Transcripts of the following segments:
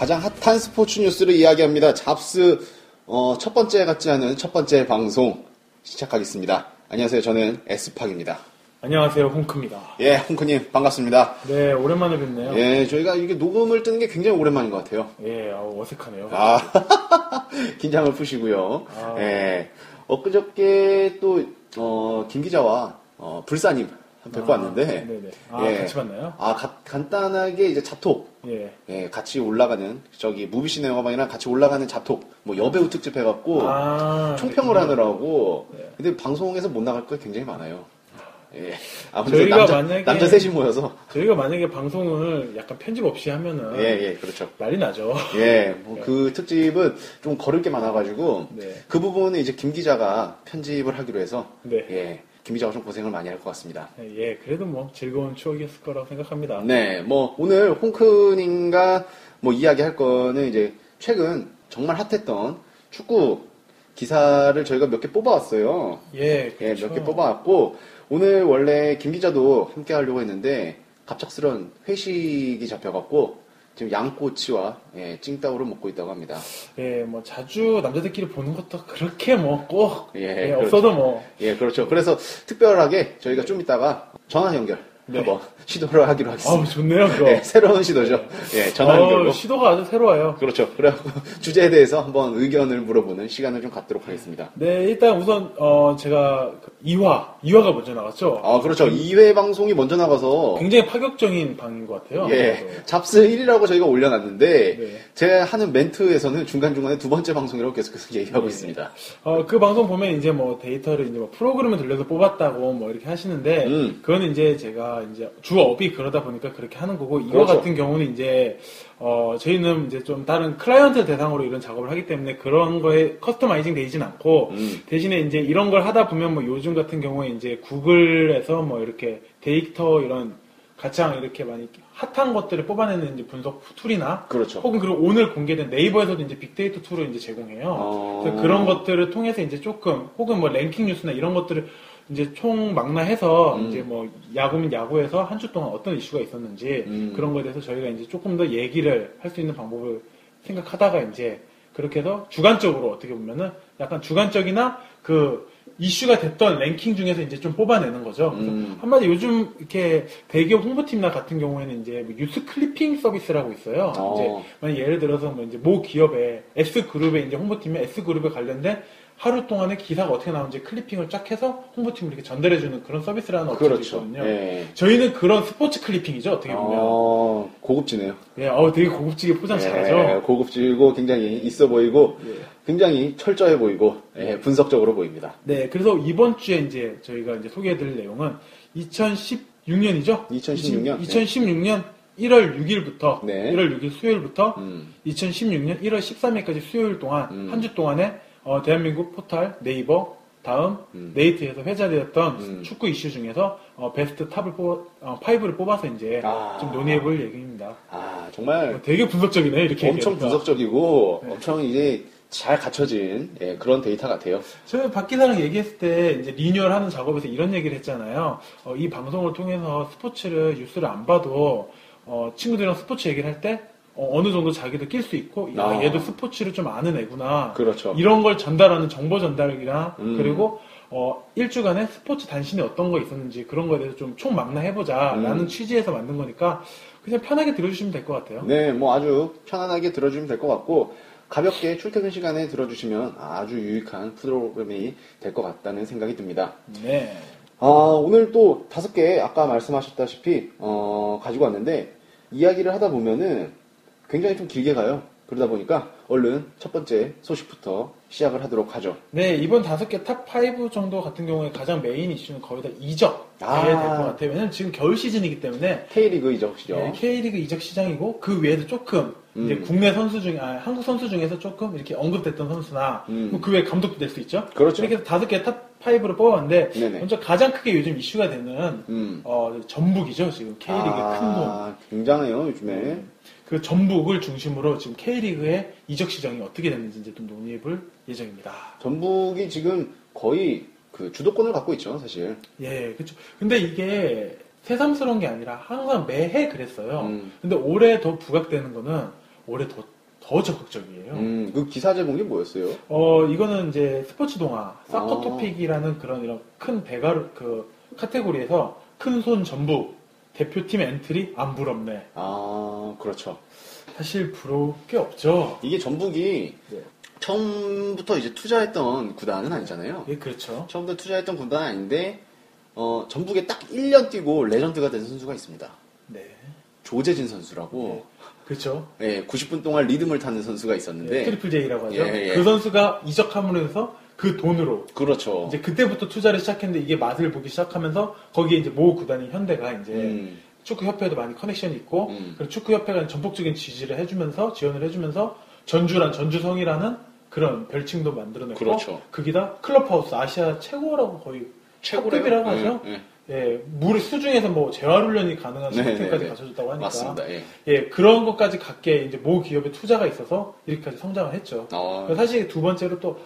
가장 핫한 스포츠 뉴스를 이야기합니다. 잡스 어, 첫 번째 같지 않은 첫 번째 방송 시작하겠습니다. 안녕하세요. 저는 에스팍입니다. 안녕하세요, 홍크입니다. 예, 홍크님 반갑습니다. 네, 오랜만에 뵙네요. 예, 저희가 이게 녹음을 뜨는 게 굉장히 오랜만인 것 같아요. 예, 아우, 어색하네요. 아, 긴장을 푸시고요. 아. 예, 엊그저께 또 어, 김 기자와 어, 불사님 한 뵙고 왔는데, 네네. 아, 예. 같이 봤나요? 아, 가- 간단하게 이제 잡톡 예. 예, 같이 올라가는 저기 무비시네 영화방이랑 같이 올라가는 잡톡 뭐 여배우 특집 해갖고 아, 총평을 하느라고 네. 근데 방송에서 못 나갈 거 굉장히 많아요. 예. 아무래도 저희가 남자, 만약에- 남자 셋이 모여서 저희가 만약에 방송을 약간 편집 없이 하면은 예, 예, 그렇죠. 난리 나죠. 예, 뭐 그 특집은 좀 거를 게 많아가지고 네. 그 부분은 이제 김 기자가 편집을 하기로 해서 네. 예, 김 기자가 좀 고생을 많이 할 것 같습니다. 예, 그래도 뭐 즐거운 추억이었을 거라고 생각합니다. 네, 뭐 오늘 홍크님과 뭐 이야기할 거는 이제 최근 정말 핫했던 축구 기사를 저희가 몇 개 뽑아왔어요. 예, 예, 그렇죠. 몇개 뽑아왔고 오늘 원래 김 기자도 함께 하려고 했는데 갑작스런 회식이 잡혀갖고 지금 양꼬치와 예, 찡따오를 먹고 있다고 합니다. 예, 뭐 자주 남자들끼리 보는 것도 그렇게 뭐꼭 예, 예, 그렇죠. 없어도 뭐 예, 그렇죠. 그래서 특별하게 저희가 좀 이따가 전화 연결 네. 한번 시도를 하기로 하겠습니다. 좋네요, 그거. 예, 새로운 시도죠. 예, 전화 아우, 연결로. 시도가 아주 새로워요. 그렇죠. 그래갖고 주제에 대해서 한번 의견을 물어보는 시간을 좀 갖도록 하겠습니다. 네, 일단 우선 어 제가 그 2화, 2화가 먼저 나갔죠. 아, 그렇죠. 2회 방송이 먼저 나가서 굉장히 파격적인 방인 것 같아요. 예, 그래서. 잡스 1이라고 저희가 올려놨는데 네. 제가 하는 멘트에서는 중간 중간에 두 번째 방송이라고 계속해서 얘기하고 네. 있습니다. 어, 그 방송 보면 이제 뭐 데이터를 이제 뭐 프로그램을 돌려서 뽑았다고 뭐 이렇게 하시는데, 음. 그거는 이제 제가 이제 주업이 그러다 보니까 그렇게 하는 거고, 이거 그렇죠. 같은 경우는 이제, 어, 저희는 이제 좀 다른 클라이언트 대상으로 이런 작업을 하기 때문에 그런 거에 customizing 되진 않고, 음. 대신에 이제 이런 걸 하다 보면 뭐 요즘 같은 경우에 이제 구글에서 뭐 이렇게 데이터 이런 가장 이렇게 많이 핫한 것들을 뽑아내는 이제 분석 tool이나 그렇죠. 혹은 그리고 오늘 공개된 네이버에서도 이제 빅데이터 tool을 이제 제공해요. 어. 그래서 그런 것들을 통해서 이제 조금 혹은 뭐 랭킹 뉴스나 이런 것들을 이제 총 망라해서 음. 이제 뭐 야구면 야구에서 한 주 동안 어떤 이슈가 있었는지 음. 그런 거에 대해서 저희가 이제 조금 더 얘기를 할 수 있는 방법을 생각하다가 이제 그렇게 해서 주관적으로 어떻게 보면은 약간 주관적이나 그 이슈가 됐던 랭킹 중에서 이제 좀 뽑아내는 거죠. 그래서 음. 한마디 요즘 이렇게 대기업 홍보팀나 같은 경우에는 이제 뭐 뉴스 clipping 서비스라고 있어요. 어. 이제 만약 예를 들어서 뭐 이제 모 기업의 S 그룹의 이제 홍보팀에 S 그룹에 관련된 하루 동안의 기사가 어떻게 나오는지 clipping을 쫙 해서 홍보팀을 이렇게 전달해주는 그런 서비스라는 업체도 그렇죠. 있거든요. 예. 저희는 그런 스포츠 clipping이죠. 어떻게 보면. 어, 고급지네요. 예, 어, 되게 고급지게 포장 예, 잘하죠. 고급지고 굉장히 있어 보이고 예. 굉장히 철저해 보이고 예, 분석적으로 보입니다. 네, 그래서 이번 주에 이제 저희가 이제 소개해드릴 내용은 2016년이죠. 2016년? 2016년 1월 6일부터 네. 1월 6일 수요일부터 음. 2016년 1월 13일까지 수요일 동안 음. 한주 동안에 어, 대한민국 포털 네이버 다음 음. 네이트에서 회자되었던 음. 축구 이슈 중에서 어, 베스트 탑을 뽑아, 어, 5를 뽑아서 이제 아. 좀 논의해볼 얘기입니다. 아, 정말 어, 되게 분석적이네 이렇게 엄청 얘기하니까. 분석적이고 네. 엄청 이제 잘 갖춰진 예, 그런 데이터 같아요. 저희 박 기사랑 얘기했을 때 이제 리뉴얼 하는 작업에서 이런 얘기를 했잖아요. 어, 이 방송을 통해서 스포츠를 뉴스를 안 봐도 어, 친구들이랑 스포츠 얘기를 할 때 어, 느 정도 자기도 낄 수 있고 야 아. 얘도 스포츠를 좀 아는 애구나. 그렇죠. 이런 걸 전달하는 정보 전달이나 음. 그리고 어, 일주간에 스포츠 단신에 어떤 거 있었는지 그런 거에 대해서 좀 총망라 해보자 음. 라는 취지에서 만든 거니까 그냥 편하게 들어주시면 될 것 같아요. 네, 뭐 아주 편안하게 들어주면 될 것 같고 가볍게 출퇴근 시간에 들어주시면 아주 유익한 프로그램이 될 것 같다는 생각이 듭니다. 네. 아, 오늘 또 다섯 개 아까 말씀하셨다시피 어, 가지고 왔는데 이야기를 하다 보면은 굉장히 좀 길게 가요. 그러다 보니까 얼른 첫 번째 소식부터 시작을 하도록 하죠. 네, 이번 다섯 개 top 5 정도 같은 경우에 가장 메인 이슈는 거의 다 이적이 아. 될것 같아요. 왜냐면 지금 겨울 시즌이기 때문에 K리그 이적시죠. 네, K리그 이적 시장이고 그 외에도 조금 이제 음. 국내 선수 중에 아, 한국 선수 중에서 조금 이렇게 언급됐던 선수나 음. 뭐 그 외에 감독도 될 수 있죠. 그렇죠. 이렇게 해서 다섯 개탑 5를 뽑아봤는데 네네. 먼저 가장 크게 요즘 이슈가 되는 음. 어, 전북이죠. 지금 K리그 의큰 돈. 아, 굉장해요, 요즘에. 그 전북을 중심으로 지금 K리그의 이적 시장이 어떻게 됐는지 이제 좀 논의해볼 예정입니다. 전북이 지금 거의 그 주도권을 갖고 있죠, 사실. 예, 그렇죠. 근데 이게 새삼스러운 게 아니라 항상 매해 그랬어요. 음. 근데 올해 더 부각되는 거는 올해 더, 더 적극적이에요. 음, 그 기사 제목이 뭐였어요? 어, 이거는 이제 스포츠 동화, soccer 아. topic이라는 그런 이런 큰 배가루, 그, 카테고리에서 큰 손 전북 대표팀 엔트리 안 부럽네. 아, 그렇죠. 사실 부러울 게 없죠. 이게 전북이 네. 처음부터 이제 투자했던 구단은 아니잖아요. 예, 그렇죠. 처음부터 투자했던 구단은 아닌데, 어, 전북에 딱 1년 뛰고 레전드가 된 선수가 있습니다. 네. 조재진 선수라고, 그렇죠. 예, 90분 동안 리듬을 타는 선수가 있었는데, triple J라고 하죠. 예, 예. 그 선수가 이적함으로 해서 그 돈으로 그렇죠. 이제 그때부터 투자를 시작했는데 이게 맛을 보기 시작하면서 거기에 이제 모 구단인 현대가 이제 음, 축구 협회도 많이 connection이 있고 음. 그리고 축구 협회가 전폭적인 지지를 해주면서 지원을 해주면서 전주란 전주성이라는 그런 별칭도 만들어냈고 그렇죠. 거기다 클럽하우스 아시아 최고라고 거의. 최고급이라고 하죠. 예, 예. 예, 물 수중에서 뭐 재활훈련이 가능한 네, 네, 네. 갖춰줬다고 하니까 맞습니다. 예. 예 그런 것까지 갖게 이제 모 기업의 투자가 있어서 이렇게까지 성장을 했죠. 아, 사실 두 번째로 또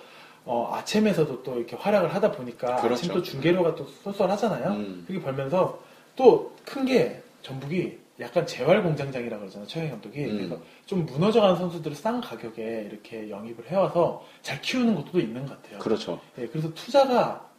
어, 아침에서도 또 이렇게 활약을 하다 보니까 그렇죠. 아침 또 중계료가 또 쏠쏠하잖아요. 음. 그게 벌면서 또 큰 게 전북이 약간 재활 공장장이라고 그러잖아요. 최영 감독이. 음. 그래서 좀 무너져가는 선수들을 싼 가격에 이렇게 영입을 해와서 잘 키우는 것도 있는 것 같아요. 그렇죠. 예, 그래서 투자가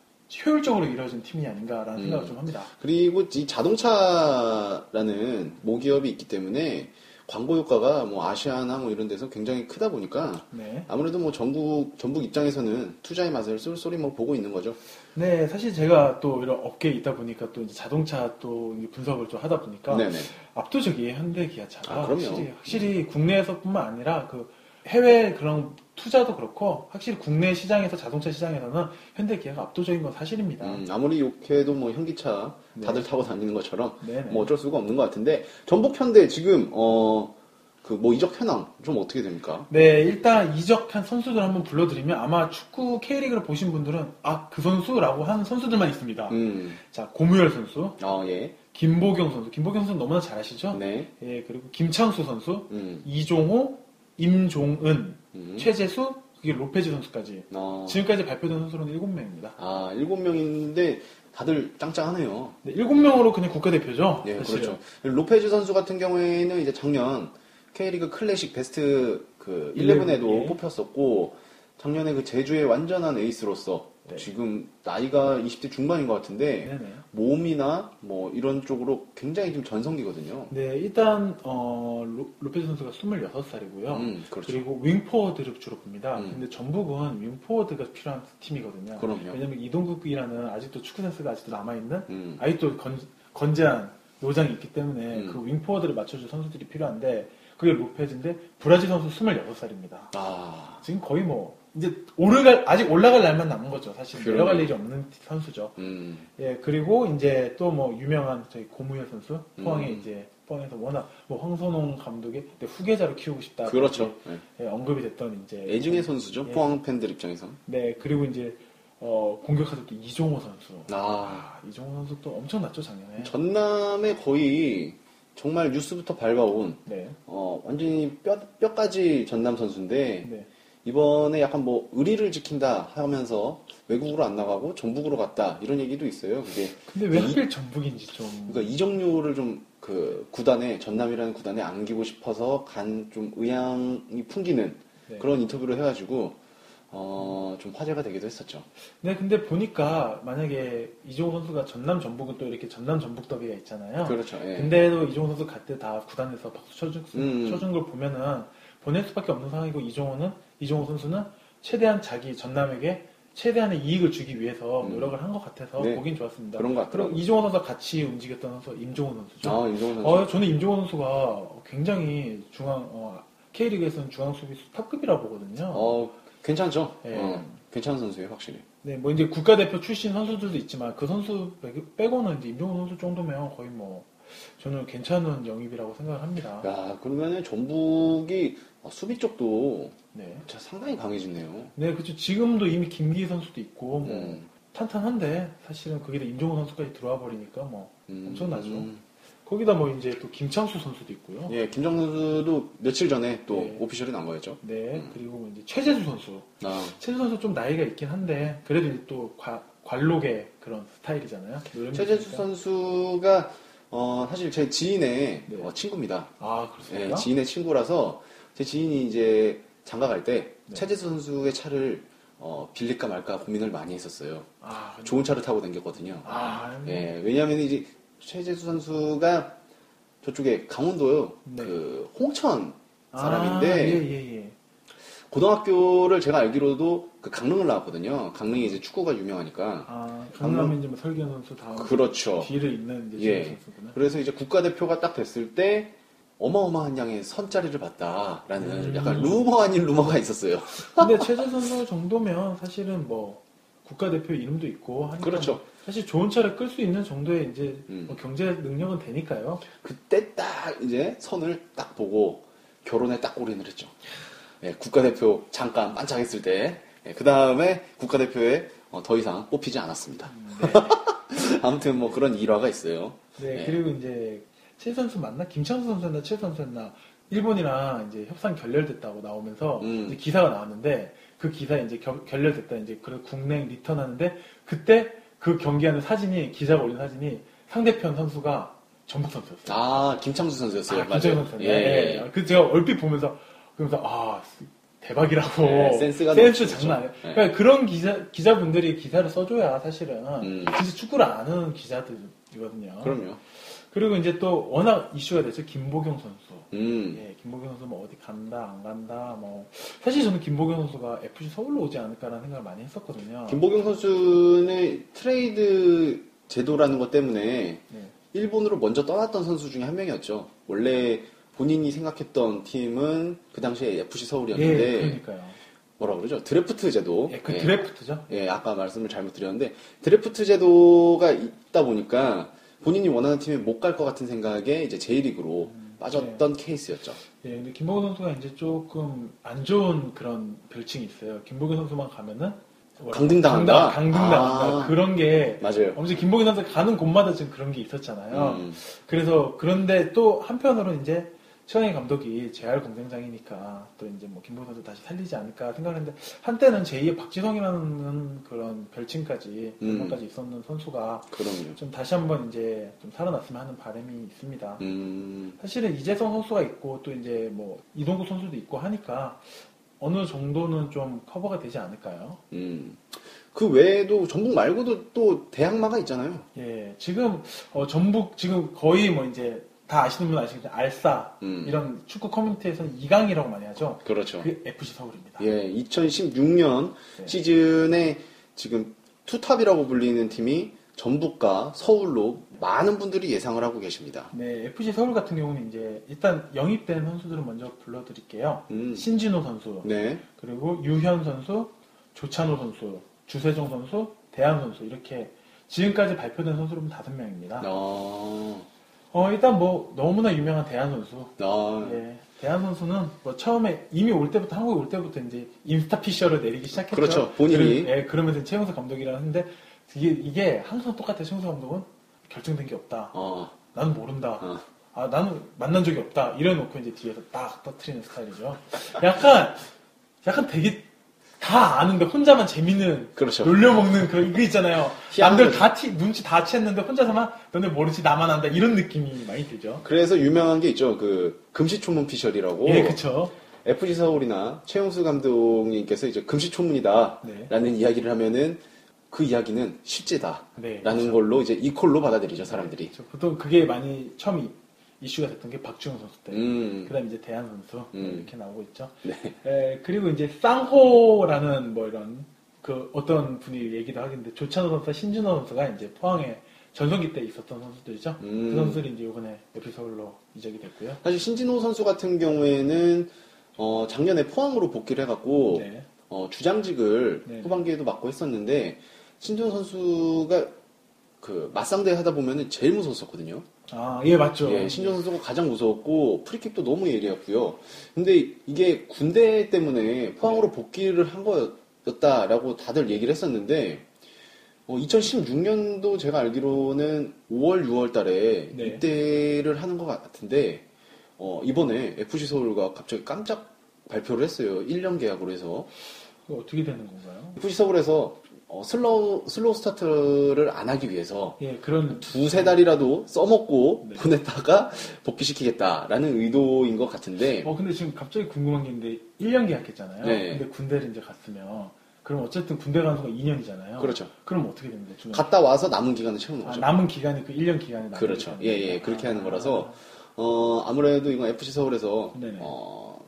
효율적으로 이루어진 팀이 아닌가라는 음. 생각을 좀 합니다. 그리고 이 자동차라는 모기업이 있기 때문에 광고 효과가 뭐 아시아나 뭐 이런 데서 굉장히 크다 보니까 네. 아무래도 뭐 전국 전북 입장에서는 투자의 맛을 쏠쏠히 뭐 보고 있는 거죠. 네, 사실 제가 또 이런 업계에 있다 보니까 또 자동차 또 분석을 좀 하다 보니까 네네. 압도적이에요 현대 기아차가 아. 확실히 확실히 국내에서뿐만 아니라 그 해외 그런 투자도 그렇고 확실히 국내 시장에서 자동차 시장에서는 현대 기아가 압도적인 건 사실입니다. 음, 아무리 욕해도 뭐 현기차 네. 다들 타고 다니는 것처럼 네네. 뭐 어쩔 수가 없는 것 같은데 전북 현대 지금 어 그 뭐 이적 현황 좀 어떻게 됩니까? 네, 일단 이적한 선수들 한번 불러드리면 아마 축구 K리그를 보신 분들은 아 그 선수라고 하는 선수들만 있습니다. 음, 자 고무열 선수, 아 예, 김보경 선수, 김보경 선수 너무나 잘 아시죠? 네, 예, 그리고 김창수 선수, 음, 이종호, 임종은, 음. 최재수, 그게 로페즈 선수까지 어, 지금까지 발표된 선수는 7명입니다. 아 일곱 명인데 다들 짱짱하네요. 네, 7명으로 그냥 국가대표죠. 네, 사실은. 그렇죠. 로페즈 선수 같은 경우에는 이제 작년 K리그 클래식 베스트 그 11에도 예. 뽑혔었고 작년에 그 제주의 완전한 에이스로서 네. 지금 나이가 20대 중반인 것 같은데 네네. 몸이나 뭐 이런 쪽으로 굉장히 좀 전성기거든요. 네, 일단 어, 로, 로페즈 선수가 26살이고요. 음, 그렇죠. 그리고 윙포워드를 주로 봅니다. 음. 근데 전북은 윙포워드가 필요한 팀이거든요. 그럼요. 왜냐면 이동국이라는 아직도 축구 센스가 아직도 남아있는 음, 아직도 건, 건재한 요장이 있기 때문에 음. 그 윙포워드를 맞춰줄 선수들이 필요한데 그게 로페즈인데 브라질 선수 26살입니다. 아, 지금 거의 뭐 이제 오르갈 아직 올라갈 날만 남은 거죠. 사실 그러네요. 내려갈 일이 없는 선수죠. 음, 예 그리고 이제 또 뭐 유명한 저희 고무열 선수 포항에 음. 이제 포항에서 워낙 뭐 황선홍 감독의 내 후계자로 키우고 싶다. 그렇죠. 네. 예, 언급이 됐던 이제 애증의 선수죠. 예. 포항 팬들 입장에서. 네 그리고 이제 어, 공격하던 또 이종호 선수. 아, 아, 이종호 선수 또 엄청났죠 작년에. 전남에 거의 정말 뉴스부터 밟아온 네. 어, 완전히 뼈, 뼈까지 전남 선수인데 네. 이번에 약간 뭐 의리를 지킨다 하면서 외국으로 안 나가고 전북으로 갔다 이런 얘기도 있어요. 그게 근데 왜 이- 하필 전북인지 좀. 그러니까 이정류를 좀 그 구단에 전남이라는 구단에 안기고 싶어서 간 좀 의향이 풍기는 네. 그런 인터뷰를 해가지고 어, 좀 화제가 되기도 했었죠. 네, 근데 보니까 만약에 이종호 선수가 전남 전북은 또 이렇게 전남 전북 더비가 있잖아요. 그렇죠. 예. 근데도 이종호 선수 갈 때 다 구단에서 박수 쳐준, 음. 쳐준 걸 보면은 보낼 수밖에 없는 상황이고 이종호는 이종호 선수는 최대한 자기 전남에게 최대한의 이익을 주기 위해서 음. 노력을 한 것 같아서 네. 보긴 좋았습니다. 그런 것 같더라고요. 이종호 선수가 같이 움직였던 선수 임종호 선수죠. 아, 이정훈 선수. 어, 저는 임종호 선수가 굉장히 중앙 어, K리그에서는 중앙 수비수 탑급이라 보거든요. 어, 괜찮죠? 예. 어, 괜찮은 선수예요, 확실히. 네, 뭐 이제 국가대표 출신 선수들도 있지만 그 선수 빼- 빼고는 이제 임종호 선수 정도면 거의 뭐 저는 괜찮은 영입이라고 생각을 합니다. 야, 그러면은 전북이 어, 수비 쪽도 네. 진짜 상당히 강해지네요. 네, 그렇죠. 지금도 이미 김기희 선수도 있고 뭐 음, 탄탄한데 사실은 거기다 임종호 선수까지 들어와 버리니까 뭐 음, 엄청나죠. 음. 거기다 뭐 이제 또 김창수 선수도 있고요. 예, 김정 선수도 며칠 전에 또 네. 오피셜이 난 거였죠. 네, 음. 그리고 뭐 이제 최재수 선수. 아, 최재수 선수 좀 나이가 있긴 한데 그래도 이제 또 과- 관록의 그런 스타일이잖아요. 최재수. 선수가 어, 사실 제 지인의 네. 어, 친구입니다. 아 예, 그렇습니까? 지인의 친구라서 제 지인이 이제 장가 갈때 네. 최재수 선수의 차를 어, 빌릴까 말까 고민을 많이 했었어요. 아, 좋은 차를 타고 다녔거든요. 아, 예, 왜냐하면 이제 최재수 선수가 저쪽에 강원도요, 네. 그 홍천 아, 사람인데 예, 예, 예. 고등학교를 제가 알기로도 그 강릉을 나왔거든요. 강릉이 이제 축구가 유명하니까. 아, 강남에 이제 뭐 설기현 선수 다음 그렇죠. 뒤를 잇는 이제 예. 선수구나. 그래서 이제 국가대표가 딱 됐을 때 어마어마한 양의 선자리를 봤다라는 음. 약간 루머 아닌 루머가 있었어요. 근데 최준 선수 정도면 사실은 뭐 국가대표 이름도 있고 하니까 그렇죠. 사실 좋은 차를 끌 수 있는 정도의 이제 음. 뭐 경제 능력은 되니까요. 그때 딱 이제 선을 딱 보고 결혼에 딱 올인을 했죠. 예, 국가대표 잠깐 반짝했을 때, 그 다음에 국가대표에 어, 더 이상 뽑히지 않았습니다. 아무튼 뭐 그런 일화가 있어요. 네, 네. 그리고 이제 최 선수 맞나? 김창수 선수였나? 최 선수였나? 일본이랑 이제 협상 결렬됐다고 나오면서 음. 이제 기사가 나왔는데 그 기사에 이제 결, 결렬됐다 이제 그래 국내 리턴하는데 그때 그 경기하는 사진이 기자가 올린 사진이 상대편 선수가 전북 선수였어요. 아, 김창수 선수였어요. 아, 김창수 선수. 예. 예. 그 제가 얼핏 보면서 그러면서 아 대박이라고 네, 센스가 센스. 장난 아니에요. 네. 그러니까 그런 기자 기자분들이 기사를 써줘야 사실은 음. 진짜 축구를 아는 기자들이거든요. 그럼요. 그리고 이제 또 워낙 이슈가 됐죠 김보경 선수. 음. 예, 김보경 선수 뭐 어디 간다 안 간다 뭐 사실 저는 김보경 선수가 FC 서울로 오지 않을까라는 생각을 많이 했었거든요. 김보경 선수는 트레이드 제도라는 것 때문에 네. 일본으로 먼저 떠났던 선수 중에 한 명이었죠. 원래 본인이 생각했던 팀은 그 당시에 FC 예, 서울이었는데 그러니까요. 뭐라 그러죠? 드래프트 제도. 예, 그 예. 드래프트죠. 예, 아까 말씀을 잘못 드렸는데 드래프트 제도가 있다 보니까 본인이 원하는 팀에 못 갈 것 같은 생각에 이제 J리그로 빠졌던 케이스였죠. 예, 근데 김보경 선수가 이제 조금 안 좋은 그런 별칭이 있어요. 김보경 선수만 가면은 뭐라- 강등당한다? 강등- 강등당한다. 아. 그런 게 맞아요. 엄청 김보경 선수 가는 곳마다 지금 그런 게 있었잖아요. 음, 그래서 그런데 또 한편으로 이제 최영희 감독이 재활 공장장이니까 또 이제 뭐 김보경 선수 다시 살리지 않을까 생각했는데 한때는 제2의 박지성이라는 그런 별칭까지 음. 별명까지 있었는 선수가 그럼요. 좀 다시 한번 이제 좀 살아났으면 하는 바람이 있습니다. 음, 사실은 이재성 선수가 있고 또 이제 뭐 이동국 선수도 있고 하니까 어느 정도는 좀 커버가 되지 않을까요? 음. 그 외에도 전북 말고도 또 대항마가 있잖아요. 예, 지금 어, 전북 지금 거의 뭐 이제 다 아시는 분 아시겠지만 알싸 음. 이런 축구 커뮤니티에서는 2강이라고 많이 하죠. 그렇죠. 그게 FC 서울입니다. 예, 2016년 네. 시즌에 지금 투톱이라고 불리는 팀이 전북과 서울로 많은 분들이 예상을 하고 계십니다. 네, FC 서울 같은 경우는 이제 일단 영입된 선수들을 먼저 불러드릴게요. 음. 신진호 선수, 네. 그리고 유현 선수, 조찬호 선수, 주세종 선수, 데얀 선수 이렇게 지금까지 발표된 선수는 다섯 명입니다. 어, 어, 일단 뭐 너무나 유명한 데얀 선수. 어, 예, 데얀 선수는 뭐 처음에 이미 올 때부터 한국에 올 때부터 이제 인스타 피셜을 내리기 시작했죠. 그렇죠, 본인이. 그러, 예, 그러면서 최용수 감독이라 하는데 이게 이게 항상 똑같아. 최용수 감독은 결정된 게 없다. 어, 나는 모른다. 어. 아, 나는 만난 적이 없다. 이래 놓고 이제 뒤에서 딱 터트리는 스타일이죠. 약간, 약간 되게 다 아는데 혼자만 재밌는, 그렇죠. 놀려먹는 그, 이거 있잖아요. 남들 거죠. 다 티, 눈치 다 챘는데 혼자서만 너네 모르지 나만 안다. 이런 느낌이 많이 들죠. 그래서 유명한 게 있죠. 그 금시초문 피셜이라고. 예, 그쵸. FC 서울이나 최용수 감독님께서 이제 금시초문이다라는 네. 이야기를 하면은 그 이야기는 실제다라는 네. 그렇죠. 걸로 이제 이콜로 받아들이죠 사람들이. 그쵸. 보통 그게 많이 처음 이- 이슈가 됐던 게 박주영 선수 때. 음, 그 다음 이제 대한 선수. 음. 이렇게 나오고 있죠. 네. 에, 그리고 이제 쌍호라는 뭐 이런 그 어떤 분이 얘기도 하겠는데 조찬호 선수와 신준호 선수가 이제 포항에 전성기 때 있었던 선수들이죠. 음. 그 선수들이 이제 이번에 FC 서울로 이적이 됐고요. 사실 신진호 선수 같은 경우에는 어, 작년에 포항으로 복귀를 해갖고 네. 어, 주장직을 네. 후반기에도 맡고 했었는데 신진호 선수가 그 맞상대 하다 보면은 제일 무서웠었거든요. 아, 예, 맞죠. 예, 신진호 선수가 가장 무서웠고 프리킥도 너무 예리했고요. 근데 이게 군대 때문에 포항으로 복귀를 한 거였다라고 다들 얘기를 했었는데 어, 2016년도 제가 알기로는 5월, 6월 달에 네. 입대를 하는 것 같은데 어, 이번에 FC 서울과 갑자기 깜짝 발표를 했어요. 1년 계약으로 해서 어떻게 되는 건가요? FC 서울에서 어, slow slow start를 안 하기 위해서 예, 그런 두세 달이라도 써먹고 네. 보냈다가 복귀시키겠다라는 의도인 것 같은데 어 근데 지금 갑자기 궁금한 게 있는데 1년 계약했잖아요. 네. 근데 군대를 이제 갔으면 그럼 어쨌든 군대 가는 수가 2년이잖아요. 그렇죠. 그럼 어떻게 됩니까? 중간에? 갔다 와서 남은 기간을 채우는 아, 거죠. 남은 기간이 그 1년 기간이 남은 그렇죠. 예, 예, 그렇게 하는 아. 거라서, 어, 아무래도 이건 FC 서울에서, 네네. 어,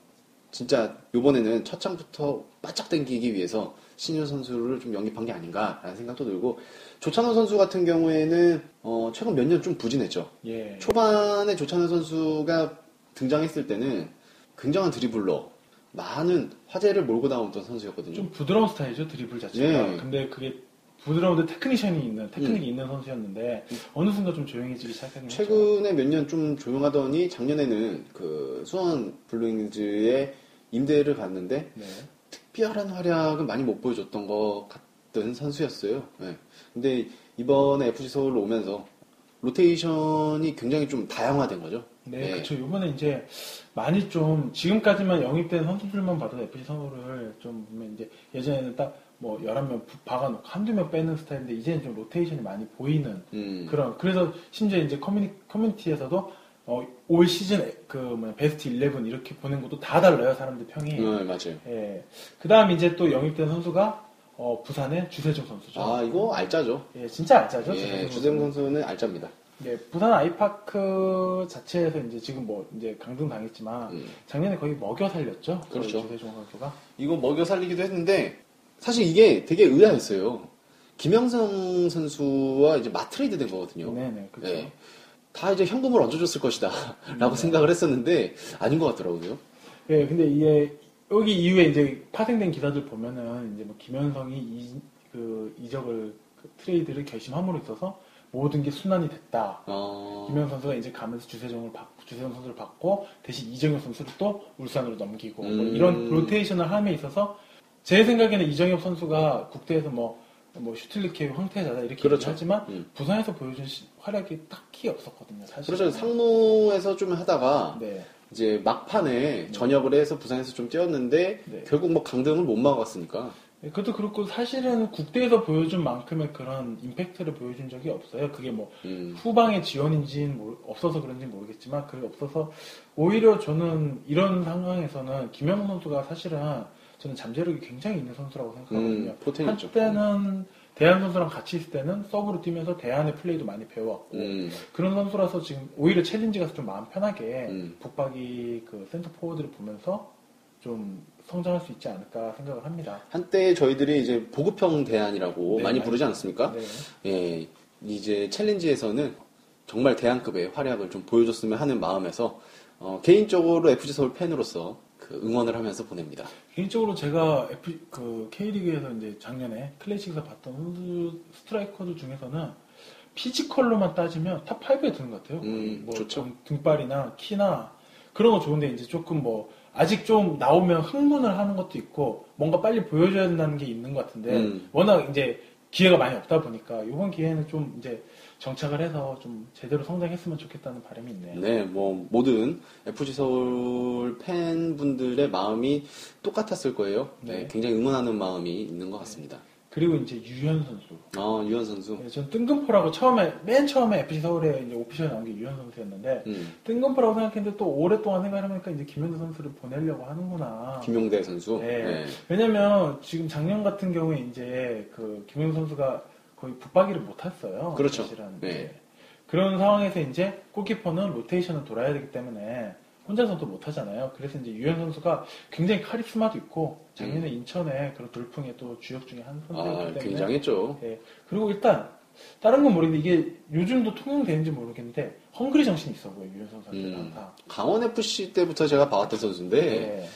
진짜 요번에는 초장부터 바짝 당기기 위해서 신유 선수를 좀 영입한 게 아닌가라는 생각도 들고, 조찬호 선수 같은 경우에는, 어, 최근 몇 년 좀 부진했죠. 예. 초반에 조찬호 선수가 등장했을 때는 굉장한 드리블러, 많은 화제를 몰고 나오던 선수였거든요. 좀 부드러운 스타일이죠 드리블 자체가. 예. 근데 그게 부드러운데 테크니션이 있는 테크닉이 음. 있는 선수였는데 어느 순간 좀 조용해지기 시작하긴. 최근에 몇 년 좀 조용하더니 작년에는 그 수원 블루윙즈의 임대를 갔는데 네. 특별한 활약은 많이 못 보여줬던 것 같던 선수였어요. 네. 근데 이번에 FC 서울로 오면서 로테이션이 굉장히 좀 다양화된 거죠. 네, 네. 그렇죠. 이번에 이제 많이 좀 지금까지만 영입된 선수들만 봐도 FC 서울을 좀 보면 이제 예전에는 딱 뭐 11명 박아놓고 한두 명 빼는 스타일인데 이제는 좀 로테이션이 많이 보이는 음, 그런 그래서 심지어 이제 커뮤니, 커뮤니티에서도 어, 올 시즌 그 뭐냐 베스트 11 이렇게 보낸 것도 다 달라요 사람들 평이. 네, 맞아요. 예. 그다음 이제 또 영입된 선수가 어, 부산의 주세종 선수죠. 아, 이거 알짜죠. 예, 진짜 알짜죠. 예, 주세종 선수는. 알짜입니다. 예, 부산 아이파크 자체에서 이제 지금 뭐 이제 강등 당했지만 음. 작년에 거의 먹여 살렸죠. 그렇죠. 주세종 선수가. 이거 먹여 살리기도 했는데 사실 이게 되게 의아했어요. 김영성 선수와 이제 마트레이드 된 거거든요. 네네, 그렇죠. 네. 다 이제 현금을 얹어줬을 것이다. 라고 생각을 했었는데, 아닌 것 같더라고요. 예, 근데 이게 여기 이후에 이제 파생된 기사들 보면은 이제 뭐 김현성이 이, 그 이적을 그 트레이드를 결심함으로 있어서 모든 게 순환이 됐다. 어, 김현 선수가 이제 가면서 주세종을 받고 주세종 선수를 받고 대신 이정엽 선수를 또 울산으로 넘기고 뭐 음. 이런 로테이션을 함에 있어서 제 생각에는 이정엽 선수가 국대에서 뭐, 뭐 슈틸리케 황태자다 이렇게 그렇죠. 얘기하지만 음. 부산에서 보여준 시- 활약이 딱히 없었거든요 사실. 그렇죠. 상무에서 좀 하다가, 네. 이제 막판에 전역을 해서 부산에서 좀 뛰었는데, 네. 결국 뭐 강등을 못 막았으니까. 네, 그것도 그렇고 사실은 국대에서 보여준 만큼의 그런 임팩트를 보여준 적이 없어요. 그게 뭐 음, 후방의 지원인지는 모르- 없어서 그런지 모르겠지만 그게 없어서 오히려 저는 이런 상황에서는 김영훈 선수가 사실은 저는 잠재력이 굉장히 있는 선수라고 생각하거든요. 음. 한때는 데얀 선수랑 같이 있을 때는 서브로 뛰면서 데얀의 플레이도 많이 배워왔고 음, 그런 선수라서 지금 오히려 챌린지 가서 좀 마음 편하게 음. 붙박이 그 센터 포워드를 보면서 좀 성장할 수 있지 않을까 생각을 합니다. 한때 저희들이 이제 보급형 데얀이라고 네, 많이 많이- 부르지 않습니까? 네. 예, 이제 챌린지에서는 정말 데얀급의 활약을 좀 보여줬으면 하는 마음에서 어, 개인적으로 FC 서울 팬으로서 그 응원을 하면서 보냅니다. 개인적으로 제가 F, 그 K리그에서 이제 작년에 클래식에서 봤던 선수 스트라이커들 중에서는 피지컬로만 따지면 top 5에 드는 것 같아요. 음, 뭐 좋죠. 등- 등발이나 키나 그런 거 좋은데 이제 조금 뭐 아직 좀 나오면 흥분을 하는 것도 있고 뭔가 빨리 보여줘야 된다는 게 있는 것 같은데 음. 워낙 이제 기회가 많이 없다 보니까 이번 기회는 좀 이제 정착을 해서 좀 제대로 성장했으면 좋겠다는 바람이 있네요. 네, 뭐 모든 FC 서울 팬분들의 마음이 똑같았을 거예요. 네, 네. 굉장히 응원하는 마음이 있는 것 같습니다. 그리고 이제 유현 선수. 아, 유현 선수. 네, 전 뜬금포라고 처음에 맨 처음에 FC 서울에 이제 오피셜 나온 게 유현 선수였는데 음, 뜬금포라고 생각했는데 또 오랫동안 생각해보니까 이제 김현수 선수를 보내려고 하는구나. 김용대 선수. 네. 네. 왜냐면 지금 작년 같은 경우에 이제 그 김현수 선수가 거의 붙박이를 못 했어요. 그렇죠. 사실은. 네. 그런 상황에서 이제 골키퍼는 로테이션을 돌아야 되기 때문에 혼자서도 못 하잖아요. 그래서 이제 유현 선수가 굉장히 카리스마도 있고 작년에 인천에 그런 돌풍의 또 주역 중에 한 음. 아, 선수였기 때문에 굉장했죠. 예. 그리고 일단 다른 건 모르겠는데 이게 요즘도 통용되는지 모르겠는데 헝그리 정신이 있어 보여요 유현 선수한테는 음, 항상. 강원 FC 때부터 제가 봐왔던 선수인데 예.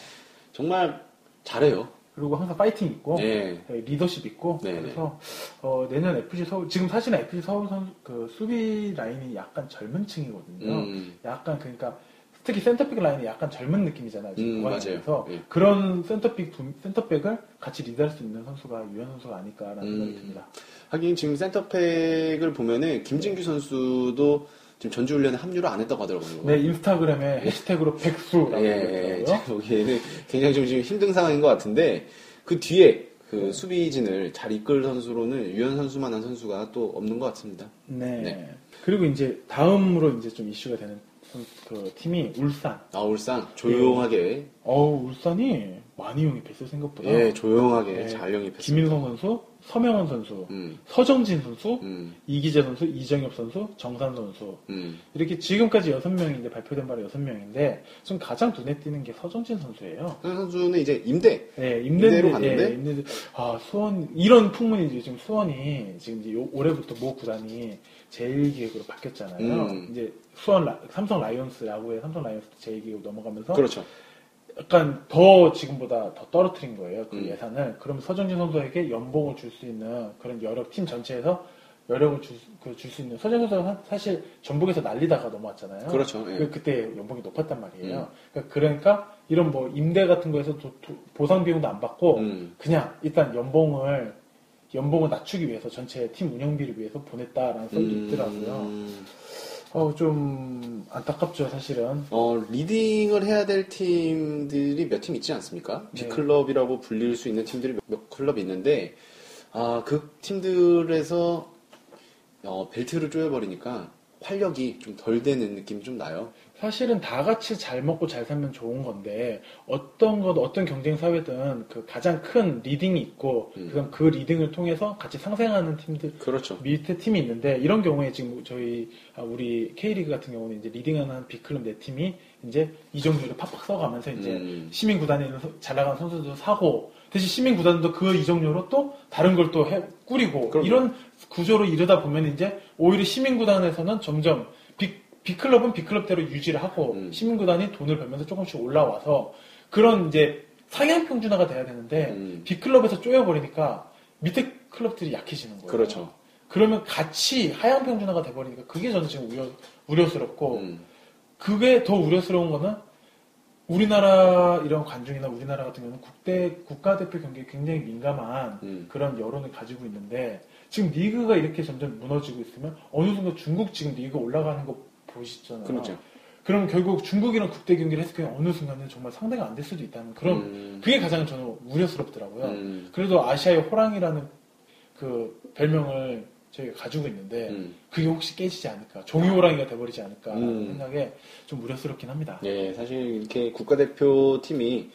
정말 잘해요. 그리고 항상 파이팅 있고 네. 예, 리더십 있고 네네. 그래서 어, 내년 FC 서울 지금 사실은 FC 서울 선수 그 수비 라인이 약간 젊은 층이거든요. 음, 약간 그러니까 특히 센터백 라인이 약간 젊은 느낌이잖아요. 지금 음, 맞아요. 예. 그런 센터백 두- 센터백을 같이 리드할 수 있는 선수가 유현 선수가 아닐까라는 음. 생각이 듭니다. 하긴 지금 센터백을 보면은 김진규 선수도 지금 전주훈련에 합류를 안 했다고 하더라고요. 네 인스타그램에 해시태그로 백수라고 예, 예, 보기에는 굉장히 좀 지금 힘든 상황인 것 같은데 그 뒤에 그 수비진을 잘 이끌 선수로는 유현 선수만 한 선수가 또 없는 것 같습니다. 네. 네. 그리고 이제 다음으로 이제 좀 이슈가 되는 선- 그 팀이 울산. 아 울산 조용하게 어우, 울산이 많이 영입했어요, 생각보다. 예 조용하게 네. 잘 영입했습니다. 김인성 선수, 서명원 선수, 음, 서정진 선수, 음, 이기재 선수, 이정엽 선수, 정산 선수. 음. 이렇게 지금까지 여섯 명인데 발표된 바로 여섯 명인데 좀 가장 눈에 띄는 게 서정진 선수예요. 선 선수는 이제 임대 네, 임대로 임대로 갔는데? 예, 임대 아 수원 이런 풍문이지 지금 수원이 지금 이제 요- 올해부터 모 구단이 제일기획으로 바뀌었잖아요. 음. 이제 수원 라- 삼성 라이온스 야구의 삼성 라이온스 제일기획 넘어가면서 그렇죠. 약간 더 지금보다 더 떨어뜨린 거예요 그 음. 예산을. 그러면 서정진 선수에게 연봉을 줄 수 있는 그런 여력 팀 전체에서 여력을 줄수 있는 서정진 선수가 사- 사실 전북에서 날리다가 넘어왔잖아요. 그렇죠. 예. 그, 그때 연봉이 높았단 말이에요. 음. 그러니까, 그러니까 이런 뭐 임대 같은 거에서 도- 도- 보상 비용도 안 받고 음. 그냥 일단 연봉을 연봉을 낮추기 위해서 전체 팀 운영비를 위해서 보냈다라는 썰도 있더라고요. 음. 어, 좀 안타깝죠 사실은. 어, leading을 해야 될 팀들이 몇 팀 있지 않습니까? 네. 빅클럽이라고 불릴 수 있는 팀들이 몇, 몇 클럽 있는데, 아, 그 팀들에서, 어, 벨트를 쪼여버리니까 활력이 좀 덜 되는 느낌이 좀 나요. 사실은 다 같이 잘 먹고 잘 살면 좋은 건데 어떤 것 어떤 경쟁 사회든 그 가장 큰 leading이 있고 음. 그다음 그 leading을 통해서 같이 상생하는 팀들 그렇죠. 밑에 팀이 있는데 이런 경우에 지금 저희 아, 우리 K리그 같은 경우는 이제 leading하는 빅클럽 네 팀이 이제 이적료를 팍팍 써가면서 이제 음. 시민 구단에 있는 서- 잘 나가는 선수도 사고 대신 시민 구단도 그 이적료로 또 다른 걸 또 꾸리고 그럼요. 이런 구조로 이루다 보면 이제 오히려 시민 구단에서는 점점 빅 빅클럽은 빅클럽대로 유지를 하고 음. 시민구단이 돈을 벌면서 조금씩 올라와서 그런 이제 상향 평준화가 돼야 되는데 음. 빅클럽에서 쪼여버리니까 밑에 클럽들이 약해지는 거예요. 그렇죠. 그러면 같이 하향 평준화가 돼버리니까 그게 저는 지금 우려, 우려스럽고 음. 그게 더 우려스러운 거는 우리나라 이런 관중이나 우리나라 같은 경우는 국대 국가대표 경기에 굉장히 민감한 음. 그런 여론을 가지고 있는데 지금 리그가 이렇게 점점 무너지고 있으면 어느 순간 중국 지금 리그 올라가는 거 보시잖아요. 그렇죠. 그럼 결국 중국이랑 국대 경기를 했을 경우 어느 순간은 정말 상대가 안 될 수도 있다는 그런 음. 그게 가장 저는 우려스럽더라고요. 음. 그래도 아시아의 호랑이라는 그 별명을 저희가 가지고 있는데 음. 그게 혹시 깨지지 않을까 종이 호랑이가 돼버리지 않을까라는 음. 생각에 좀 우려스럽긴 합니다. 예, 사실 이렇게 국가대표 팀이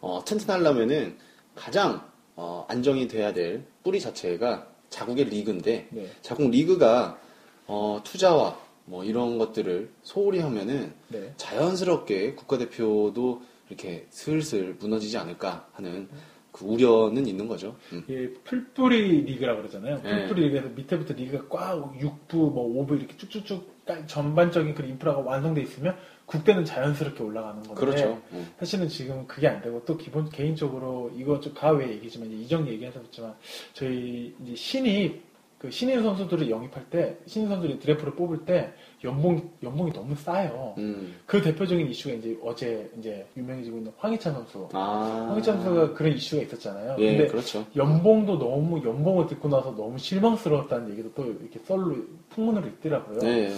어, 튼튼하려면은 가장 어, 안정이 돼야 될 뿌리 자체가 자국의 리그인데 네. 자국 리그가 어, 투자와 뭐 이런 것들을 소홀히 하면은 네. 자연스럽게 국가대표도 이렇게 슬슬 무너지지 않을까 하는 그 우려는 있는 거죠. 음. 예, 풀뿌리 리그라 그러잖아요. 네. 풀뿌리 리그에서 밑에부터 리그가 꽉 6부, 뭐 5부 이렇게 쭉쭉쭉 깔- 전반적인 그 인프라가 완성돼 있으면 국대는 자연스럽게 올라가는 건데 그렇죠. 음. 사실은 지금 그게 안 되고 또 기본 개인적으로 이거 좀 가외 얘기지만 이제 이적 얘기해서지만 저희 이제 신입 그 신인 선수들을 영입할 때 신인 선수들이 드래프트를 뽑을 때 연봉 연봉이 너무 싸요. 음. 그 대표적인 이슈가 이제 어제 이제 유명해지고 있는 황희찬 선수. 아. 황희찬 선수가 그런 이슈가 있었잖아요. 예, 근데 그렇죠. 연봉도 너무 연봉을 듣고 나서 너무 실망스러웠다는 얘기도 또 이렇게 썰로 풍문으로 있더라고요. 네.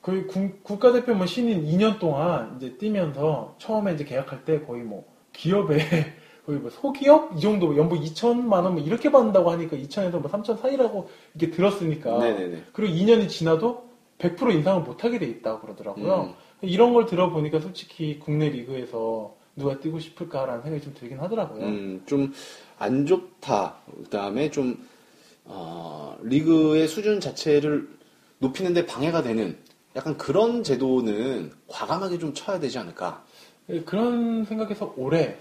거의 국, 국가대표 뭐 신인 2년 동안 이제 뛰면서 처음에 이제 계약할 때 거의 뭐 기업에 거의 뭐 소기업 이 정도 연봉 2천만 원 뭐 이렇게 받는다고 하니까 2천에서 뭐 3천 사이라고 이렇게 들었으니까 네네네. 그리고 2년이 지나도 100% 인상을 못하게 돼 있다고 그러더라고요. 음. 이런 걸 들어보니까 솔직히 국내 리그에서 누가 뛰고 싶을까라는 생각이 좀 들긴 하더라고요. 음, 좀 안 좋다. 그다음에 좀 어, 리그의 수준 자체를 높이는데 방해가 되는 약간 그런 제도는 과감하게 좀 쳐야 되지 않을까. 예, 그런 생각에서 올해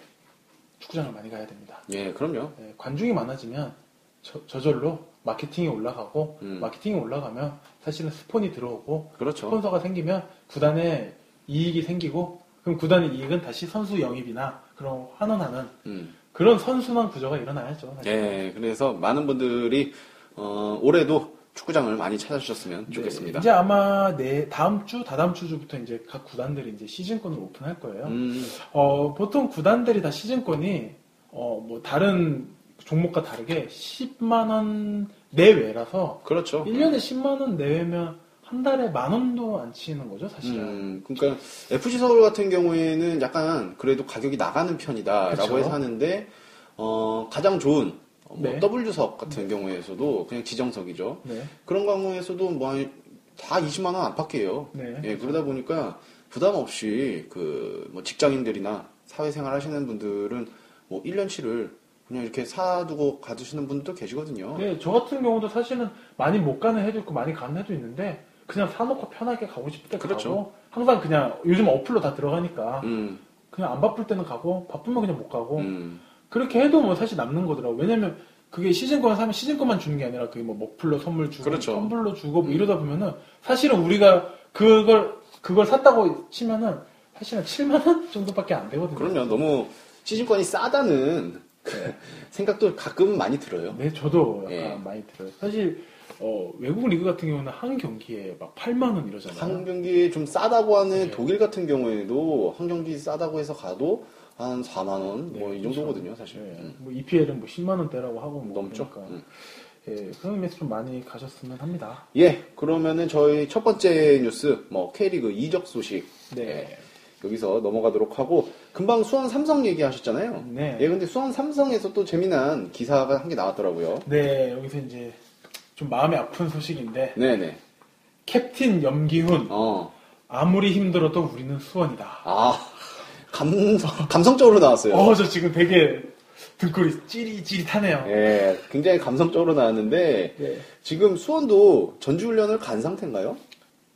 축구장을 많이 가야 됩니다. 예, 그럼요. 예, 관중이 많아지면 저, 저절로 마케팅이 올라가고 음. 마케팅이 올라가면 사실은 스폰이 들어오고 그렇죠. 스폰서가 생기면 구단에 이익이 생기고 그럼 구단의 이익은 다시 선수 영입이나 그런 환원하는 음. 그런 선순환 구조가 일어나야죠. 사실. 예, 그래서 많은 분들이 어, 올해도 축구장을 많이 찾아주셨으면 네, 좋겠습니다. 이제 아마 내 다음 주, 다다음 주부터 이제 각 구단들이 이제 시즌권을 오픈할 거예요. 음, 어, 보통 구단들이 다 시즌권이 어, 뭐 다른 종목과 다르게 10만 원 내외라서 그렇죠. 1년에 10만 원 내외면 한 달에 만 원도 안 치는 거죠, 사실은. 음, 그러니까 FC 서울 같은 경우에는 약간 그래도 가격이 나가는 편이다라고 그쵸. 해서 하는데 어, 가장 좋은 어, 뭐 네. W석 같은 경우에서도 그냥 지정석이죠. 네. 그런 경우에서도 뭐 다 20만 원 안팎이에요. 네. 예, 그러다 보니까 부담 없이 그 뭐 직장인들이나 사회생활 하시는 분들은 뭐 1년치를 그냥 이렇게 사두고 가두시는 분들도 계시거든요. 네, 저 같은 경우도 사실은 많이 못 가는 해도 있고 많이 가는 해도 있는데 그냥 사놓고 편하게 가고 싶을 때 그렇죠. 가고 항상 그냥 요즘 어플로 다 들어가니까 음, 그냥 안 바쁠 때는 가고 바쁘면 그냥 못 가고 음, 그렇게 해도 뭐 사실 남는 거더라고. 왜냐면 그게 시즌권 사면 시즌권만 주는 게 아니라 그게 뭐 먹풀로 선물 주고 그렇죠. 선불로 주고 뭐 이러다 보면은 사실은 우리가 그걸 그걸 샀다고 치면은 사실은 7만 원 정도밖에 안 되거든요. 그럼요. 너무 시즌권이 싸다는 생각도 가끔 많이 들어요. 네, 저도 약간 예. 많이 들어요. 사실 어, 외국 리그 같은 경우는 한 경기에 막 8만 원 이러잖아요. 한 경기 좀 싸다고 하는 네. 독일 같은 경우에도 한 경기 싸다고 해서 가도 한 4만 원뭐 네, 이 그렇죠. 정도거든요, 사실. 예, 음, 뭐 EPL은 뭐 10만 원대라고 하고 뭐 넘죠. 그러니까. 음. 예, 그런 의미에서 좀 많이 가셨으면 합니다. 예, 그러면은 저희 첫 번째 뉴스, 뭐 K리그 이적 소식. 네. 예, 여기서 넘어가도록 하고 금방 수원 삼성 얘기하셨잖아요. 네. 예, 근데 수원 삼성에서 또 재미난 기사가 한개 나왔더라고요. 네, 여기서 이제 좀 마음이 아픈 소식인데 네네. 캡틴 염기훈 어, 아무리 힘들어도 우리는 수원이다. 아, 감 감성적으로 나왔어요. 어, 저 지금 되게 등골이 찌릿찌릿하네요. 예, 굉장히 감성적으로 나왔는데 네. 지금 수원도 전지훈련을 간 상태인가요?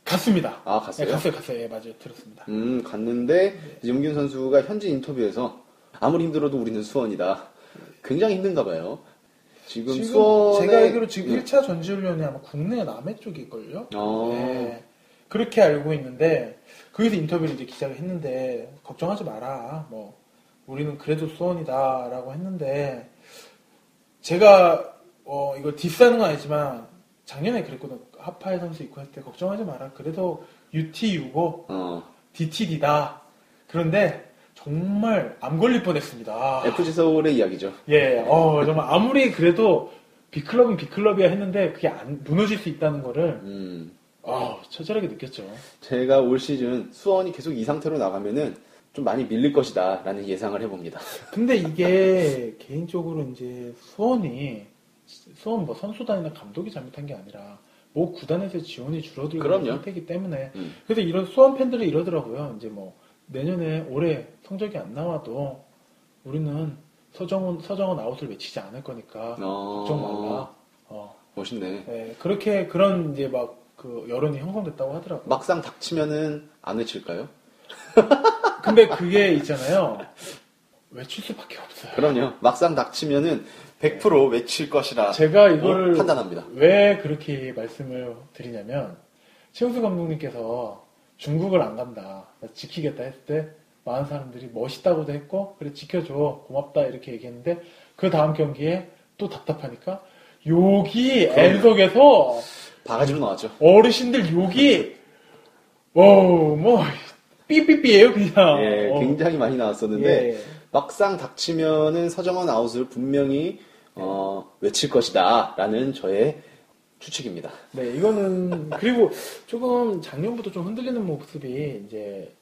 갔습니다. 아, 갔어요? 네, 갔어요, 갔어요. 예, 맞아요. 들었습니다. 음, 갔는데 이제 용균 선수가 현지 인터뷰에서 아무리 힘들어도 우리는 수원이다. 굉장히 힘든가 봐요. 지금, 지금 수원에 제가 알기로 지금 네. 1차 전지훈련이 아마 국내 남해 쪽일걸요? 어. 네. 그렇게 알고 있는데 거기서 인터뷰를 이제 기자가 했는데 걱정하지 마라. 뭐 우리는 그래도 수원이다라고 했는데 제가 어 이거 디스하는 건 아니지만 작년에 그랬거든. 하파의 선수 입고 할 때 걱정하지 마라. 그래도 UT6고 어, DTD다. 그런데 정말 암 걸릴 뻔했습니다. FG 서울의 이야기죠. 예, 어, 정말 아무리 그래도 B클럽은 B클럽이야 했는데 그게 안, 무너질 수 있다는 거를, 음, 아 처절하게 느꼈죠. 제가 올 시즌 수원이 계속 이 상태로 나가면은 좀 많이 밀릴 것이다 라는 예상을 해봅니다. 근데 이게 개인적으로 이제 수원이, 수원 뭐 선수단이나 감독이 잘못한 게 아니라, 뭐 구단에서 지원이 줄어들고 그럼요. 있는 상태이기 때문에, 음. 그래서 이런 수원 팬들이 이러더라고요. 이제 뭐, 내년에 올해 성적이 안 나와도 우리는 서정훈, 서정훈 아웃을 외치지 않을 거니까, 어. 걱정 말라. 어, 멋있네. 네, 그렇게 그런 이제 막 그 여론이 형성됐다고 하더라고요. 막상 닥치면은 안 외칠까요? 근데 그게 있잖아요. 외칠 수밖에 없어요. 그럼요. 막상 닥치면은 100% 외칠 것이라 제가 이거를 판단합니다. 왜 그렇게 말씀을 드리냐면 최우수 감독님께서 중국을 안 간다, 나 지키겠다 했을 때 많은 사람들이 멋있다고도 했고 그래 지켜줘 고맙다 이렇게 얘기했는데 그 다음 경기에 또 답답하니까 욕이 N석에서 바가지로 나왔죠. 어르신들 욕이 어뭐 삐삐삐예요 그냥. 예, 어. 굉장히 많이 나왔었는데 예. 막상 닥치면은 서정원 아웃을 분명히 어, 외칠 것이다라는 저의 추측입니다. 네, 이거는 그리고 조금 작년부터 좀 흔들리는 모습이 이제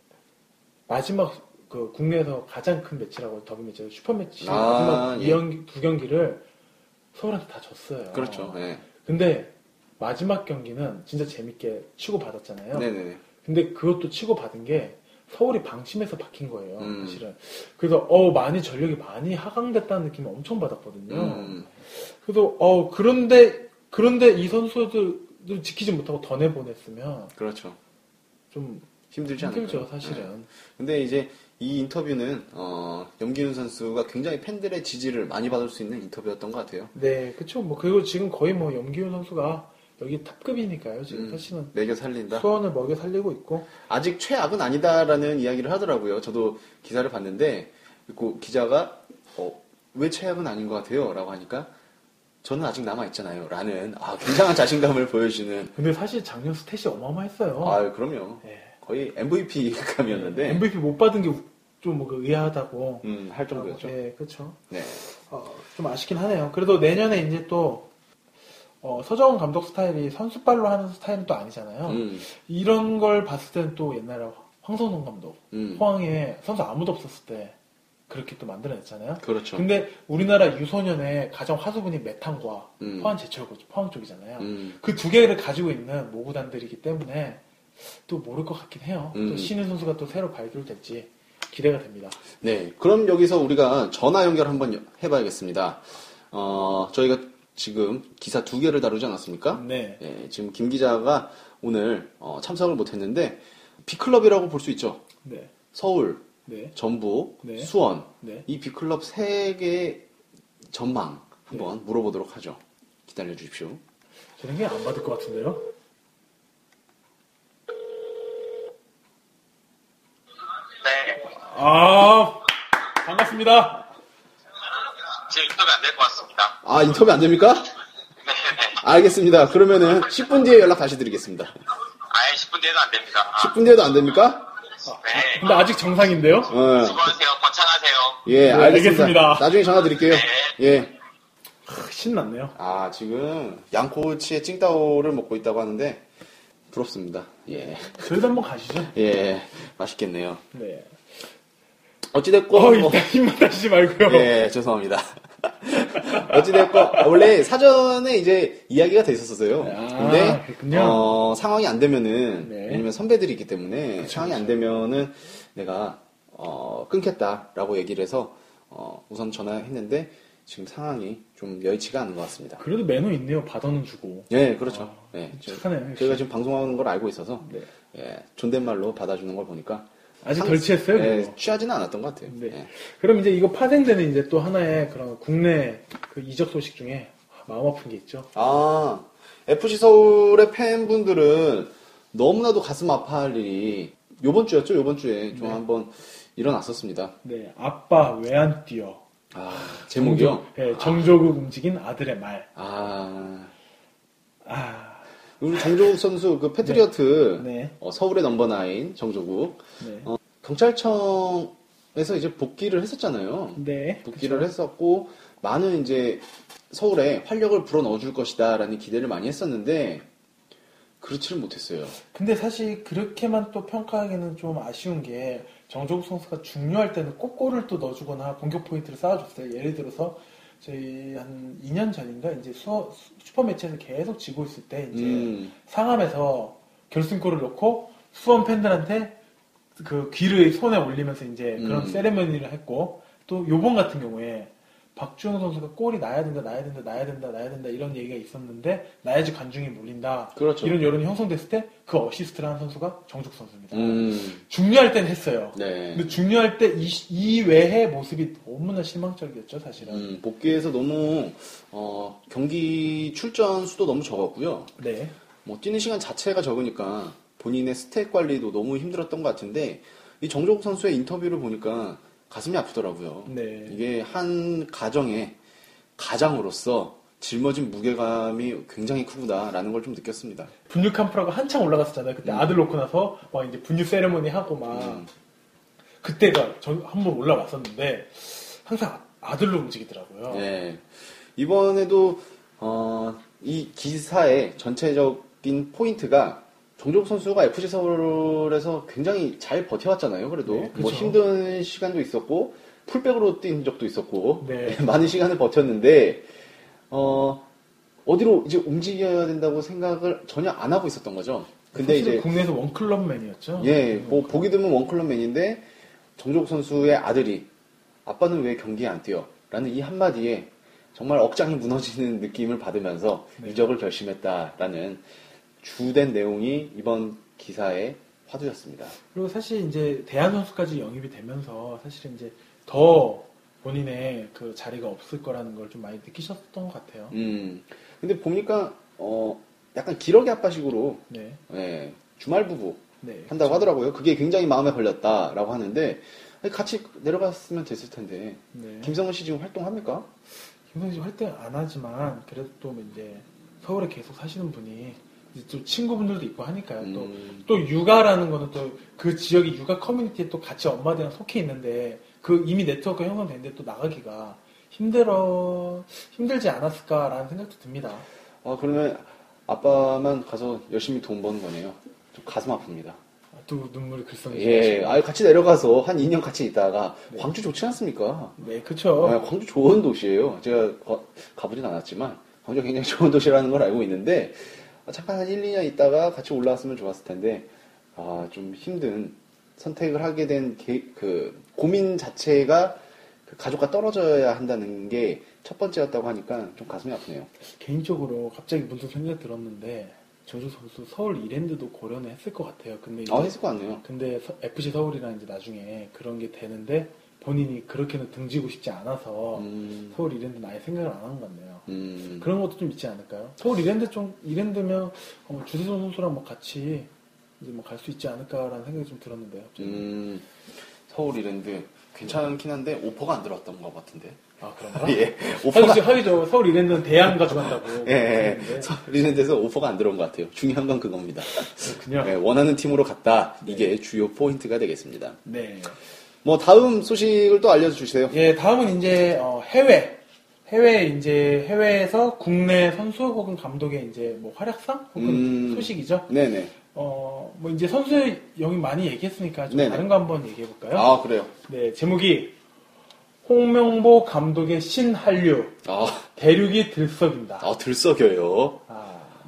마지막 그 국내에서 가장 큰 매치라고 더비 매치 슈퍼 매치 아, 마지막 예. 이 경기 두 경기를 서울한테 다 졌어요. 그렇죠. 예. 근데 마지막 경기는 진짜 재밌게 치고 받았잖아요. 네네네. 근데 그것도 치고 받은 게 서울이 방심해서 박힌 거예요. 음. 사실은. 그래서 어 많이 전력이 많이 하강됐다는 느낌을 엄청 받았거든요. 음, 그래서 어 그런데 그런데 이 선수들을 지키지 못하고 더 내보냈으면 그렇죠. 좀 힘들지 않을까요? 힘들죠 사실은. 예. 근데 이제 이 인터뷰는 어, 염기훈 선수가 굉장히 팬들의 지지를 많이 받을 수 있는 인터뷰였던 것 같아요. 네, 그렇죠. 뭐 그리고 지금 거의 뭐 염기훈 선수가 여기 탑급이니까요. 지금 음, 사실은 매겨 살린다. 수원을 먹여 살리고 있고. 아직 최악은 아니다라는 이야기를 하더라고요. 저도 기사를 봤는데 그 기자가 어, 왜 최악은 아닌 것 같아요? 라고 하니까 저는 아직 남아 있잖아요. 라는 아, 굉장한 자신감을 보여주는 근데 사실 작년 스탯이 어마어마했어요. 아 그럼요. 네. 거의 MVP 감이었는데 MVP 못 받은 게 좀 뭐 의아하다고. 음, 할 정도였죠. 네, 그렇죠. 네. 어, 좀 아쉽긴 하네요. 그래도 내년에 이제 또 어, 서정훈 감독 스타일이 선수발로 하는 스타일은 또 아니잖아요. 음, 이런 걸 봤을 때는 또 옛날에 황선홍 감독, 음. 포항에 선수 아무도 없었을 때 그렇게 또 만들어냈잖아요. 그렇죠. 근데 우리나라 유소년의 가장 화수분이 메탄과 음. 포항 제철 포항 쪽이잖아요. 음. 그두 개를 가지고 있는 모구단들이기 때문에 또 모를 것 같긴 해요. 음. 또 신인 선수가 또 새로 발굴될지 기대가 됩니다. 네, 그럼 여기서 우리가 전화 연결 한번 여- 해봐야겠습니다. 어, 저희가 지금 기사 두 개를 다루지 않았습니까? 네. 예, 지금 김 기자가 오늘 어, 참석을 못했는데 B클럽이라고 볼 수 있죠. 네. 서울, 네. 전북, 네. 수원 네. 이 B클럽 세 개 전망 한번 물어보도록 하죠. 기다려 주십시오. 저는 그냥 안 받을 것 같은데요. 네. 아, 반갑습니다. 지금 인터뷰 안 될 것 같습니다. 아 인터뷰 안 됩니까? 네, 네. 알겠습니다. 그러면은 10분 뒤에 연락 다시 드리겠습니다. 아예 10분 뒤에도 안 됩니다. 아, 10분 뒤에도 안 됩니까? 네. 근데 아직 정상인데요? 어, 수고하세요. 번창하세요. 예, 네, 알겠습니다. 알겠습니다. 나중에 전화 드릴게요. 네. 예. 크, 신났네요. 아, 지금 양꼬치에 찡따오를 먹고 있다고 하는데 부럽습니다. 예. 저희도 한번 가시죠. 예. 맛있겠네요. 네. 어찌됐건 어, 뭐- 힘만 하시지 말고요. 예, 죄송합니다. 어찌됐건 원래 사전에 이제 이야기가 돼 있었어요. 아, 근데 그렇군요. 어, 상황이 안 되면은 네. 왜냐면 선배들이 있기 때문에 그쵸, 상황이 안 그쵸. 되면은 내가 어, 끊겠다라고 얘기를 해서 어, 우선 전화했는데 지금 상황이 좀 여의치가 않은 것 같습니다. 그래도 매너 있네요. 받아는 주고. 예, 그렇죠. 아, 예, 저- 착하네요. 저희가 지금 방송하는 걸 알고 있어서 네. 예, 존댓말로 받아주는 걸 보니까 아직 상- 덜 취했어요? 예, 그거? 취하지는 않았던 것 같아요. 네. 예. 그럼 이제 이거 파생되는 이제 또 하나의 그런 국내 그 이적 소식 중에 마음 아픈 게 있죠. 아, FC 서울의 팬분들은 너무나도 가슴 아파할 일이 요번 주였죠? 요번 주에 좀 네. 한번 일어났었습니다. 네. 아빠 왜 안 뛰어? 아, 제목이요? 정조, 네, 정조국 움직인 아들의 말. 아, 아, 우리 정조국 선수 그 패트리어트 네. 어, 서울의 넘버 나인 정조국 네. 어, 경찰청에서 이제 복귀를 했었잖아요. 네. 복귀를 했었고 많은 이제 서울에 활력을 불어 넣어줄 것이다라는 기대를 많이 했었는데 그렇지를 못했어요. 근데 사실 그렇게만 또 평가하기는 좀 아쉬운 게 정조국 선수가 중요할 때는 꼭 골을 또 넣어주거나 공격 포인트를 쌓아줬어요. 예를 들어서 저희 한 2년 전인가 이제 수, 슈퍼 매치에서 계속 지고 있을 때 이제 음, 상암에서 결승골을 넣고 수원 팬들한테 그 귀를 손에 올리면서 이제 그런 음. 세레머니를 했고 또 요번 같은 경우에 박주영 선수가 골이 나야 된다, 나야 된다, 나야 된다, 나야 된다 이런 얘기가 있었는데 나야지 관중이 몰린다. 그렇죠. 이런 여론이 형성됐을 때 그 어시스트를 한 선수가 정조국 선수입니다. 음, 중요할 땐 했어요. 네. 근데 중요할 때 이, 이 외의 모습이 너무나 실망적이었죠, 사실은. 음, 복귀해서 너무 어, 경기 출전 수도 너무 적었고요. 네. 뭐 뛰는 시간 자체가 적으니까 본인의 스택 관리도 너무 힘들었던 것 같은데 이 정조국 선수의 인터뷰를 보니까 가슴이 아프더라고요. 네. 이게 한 가정의 가장으로서 짊어진 무게감이 굉장히 크구나라는 걸 좀 느꼈습니다. 분유 캄프라고 한창 올라갔었잖아요. 그때 아들 놓고 나서 막 이제 분유 세레모니 하고 막 음. 그때가 전 한 번 올라왔었는데 항상 아들로 움직이더라고요. 네. 이번에도 어, 이 기사의 전체적인 포인트가 정조국 선수가 FC 서울에서 굉장히 잘 버텨왔잖아요. 그래도 네, 뭐 그쵸. 힘든 시간도 있었고 풀백으로 뛴 적도 있었고 네. 많은 시간을 버텼는데 어, 어디로 이제 움직여야 된다고 생각을 전혀 안 하고 있었던 거죠. 근데 이제 국내에서 원클럽맨이었죠. 예, 뭐 보기 드문 원클럽맨인데 정조국 선수의 아들이 아빠는 왜 경기에 안 뛰어? 라는 이 한마디에 정말 억장이 무너지는 느낌을 받으면서 네. 이적을 결심했다라는 주된 내용이 이번 기사의 화두였습니다. 그리고 사실 이제 대한 선수까지 영입이 되면서 사실은 이제 더 본인의 그 자리가 없을 거라는 걸 좀 많이 느끼셨던 것 같아요. 음, 근데 보니까 어, 약간 기러기 아빠식으로 네. 예, 주말 부부 네. 한다고 하더라고요. 그게 굉장히 마음에 걸렸다라고 하는데 같이 내려갔으면 됐을 텐데 네. 김성훈 씨 지금 활동합니까? 김성희 씨 활동 안 하지만 그래도 또 이제 서울에 계속 사시는 분이 또 친구분들도 있고 하니까요. 음. 또, 또 육아라는 거는 또 그 지역의 육아 커뮤니티에 또 같이 엄마들이랑 속해 있는데 그 이미 네트워크가 형성됐는데 또 나가기가 힘들어, 힘들지 않았을까라는 생각도 듭니다. 아, 그러면 아빠만 가서 열심히 돈 버는 거네요. 좀 가슴 아픕니다. 아, 또 눈물이 글썽이죠. 예, 아 같이 내려가서 한 2년 같이 있다가 네. 광주 좋지 않습니까? 네, 그쵸. 아, 광주 좋은 도시예요. 제가 가- 가보진 않았지만 광주 가 굉장히 좋은 도시라는 걸 알고 있는데 아, 잠깐 한 1, 2년 있다가 같이 올라왔으면 좋았을 텐데 아, 좀 힘든 선택을 하게 된 그 고민 자체가 그 가족과 떨어져야 한다는 게 첫 번째였다고 하니까 좀 가슴이 아프네요. 개인적으로 갑자기 문득 생각이 들었는데 저주 선수 서울 이랜드도 고려는 했을 것 같아요. 근데 이제 아, 했을 것 같네요. 근데 서- FC 서울이랑 이제 나중에 그런 게 되는데 본인이 그렇게는 등지고 싶지 않아서 음, 서울 이랜드는 아예 생각을 안 한 것 같네요. 음, 그런 것도 좀 있지 않을까요? 서울 이랜드 좀 이랜드면 어, 주세종 선수랑 뭐 같이 이제 뭐 갈 수 있지 않을까라는 생각이 좀 들었는데요. 음, 서울 이랜드 괜찮긴 한데 오퍼가 안 들어왔던 것 같은데. 아 그런가? 예, 오퍼가 하기죠. 서울 이랜드는 대안 가져간다고. 예, 예, 그러는데. 서울 이랜드에서 오퍼가 안 들어온 것 같아요. 중요한 건 그겁니다. 그렇군요. 예, 원하는 팀으로 갔다. 이게 주요 포인트가 되겠습니다. 네. 뭐 다음 소식을 또 알려주세요. 예, 다음은 이제 어, 해외. 해외 이제 해외에서 국내 선수 혹은 감독의 이제 뭐 활약상 혹은 음. 소식이죠. 네네. 어, 뭐 이제 선수 영입 많이 얘기했으니까 좀 네네. 다른 거 한번 얘기해 볼까요? 아 그래요. 네, 제목이 홍명보 감독의 신한류 아, 대륙이 들썩인다. 아 들썩여요.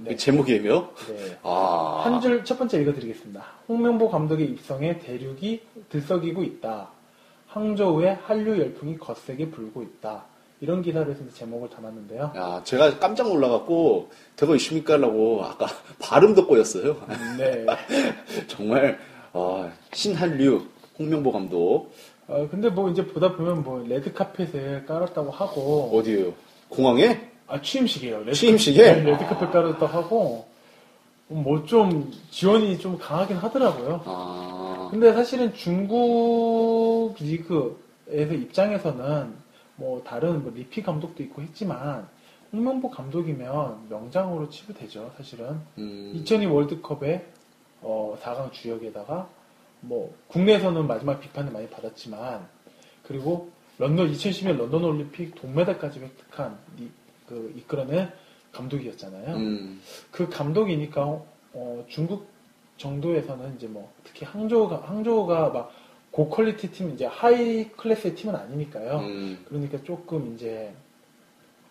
네. 제목이에요? 네. 아, 한 줄 첫 번째 읽어드리겠습니다. 홍명보 감독의 입성에 대륙이 들썩이고 있다. 항저우에 한류 열풍이 거세게 불고 있다. 이런 기사를 해서 제목을 담았는데요. 야, 제가 깜짝 놀라갖고 대거 이십니까 하려고 아까 발음도 꼬였어요. 네. 정말 아, 신한류 홍명보 감독 어, 근데 뭐 이제 보다 보면 뭐 레드 카펫을 깔았다고 하고 어디에요? 공항에? 아 취임식이에요. 레드 취임식에? 네, 레드 카펫 깔았다고 하고 뭐 좀 지원이 좀 강하긴 하더라고요. 아, 근데 사실은 중국 리그에서 입장에서는 뭐 다른 뭐 리피 감독도 있고 했지만 홍명보 감독이면 명장으로 치부되죠 사실은 음, 2002 월드컵에 어, 4강 주역에다가 뭐 국내에서는 마지막 비판을 많이 받았지만 그리고 런던 2012년 런던 올림픽 동메달까지 획득한 이, 그 이끌어낸 감독이었잖아요. 음, 그 감독이니까 어, 중국 정도에서는 이제 뭐 특히 항저우가 항저우가 막 고quality 팀 이제 high class의 팀은 아니니까요. 음, 그러니까 조금 이제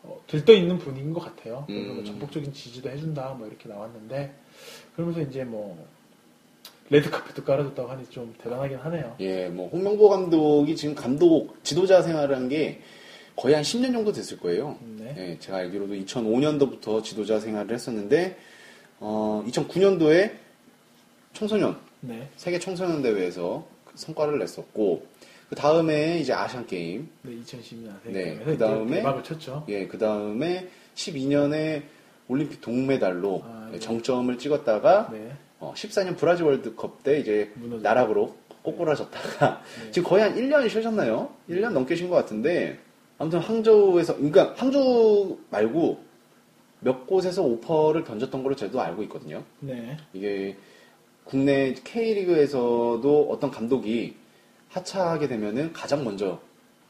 어, 들떠 있는 분위기인 것 같아요. 뭐 음. 전폭적인 지지도 해준다 뭐 이렇게 나왔는데 그러면서 이제 뭐 레드 카펫도 깔아줬다고 하니 좀 대단하긴 하네요. 예, 뭐 홍명보 감독이 지금 감독 지도자 생활을 한게 거의 한 10년 정도 됐을 거예요. 네. 예, 제가 알기로도 2005년도부터 지도자 생활을 했었는데 어, 2009년도에 청소년 네. 세계 청소년 대회에서 그 성과를 냈었고 그 다음에 이제 아시안 게임, 네, 2012년 네, 네, 그 다음에 대박을 쳤죠. 예, 그 다음에 12년에 올림픽 동메달로 아, 네. 정점을 찍었다가 네. 어, 14년 브라질 월드컵 때 이제 무너졌죠. 나락으로 꼬꾸라졌다가 네. 지금 거의 한 1년이 쉬셨나요? 1년 넘게 쉰 것 같은데 아무튼 항저우에서 그러니까 항저우 말고 몇 곳에서 오퍼를 던졌던 걸로 저도 알고 있거든요. 네. 이게 국내 K리그에서도 어떤 감독이 하차하게 되면은 가장 먼저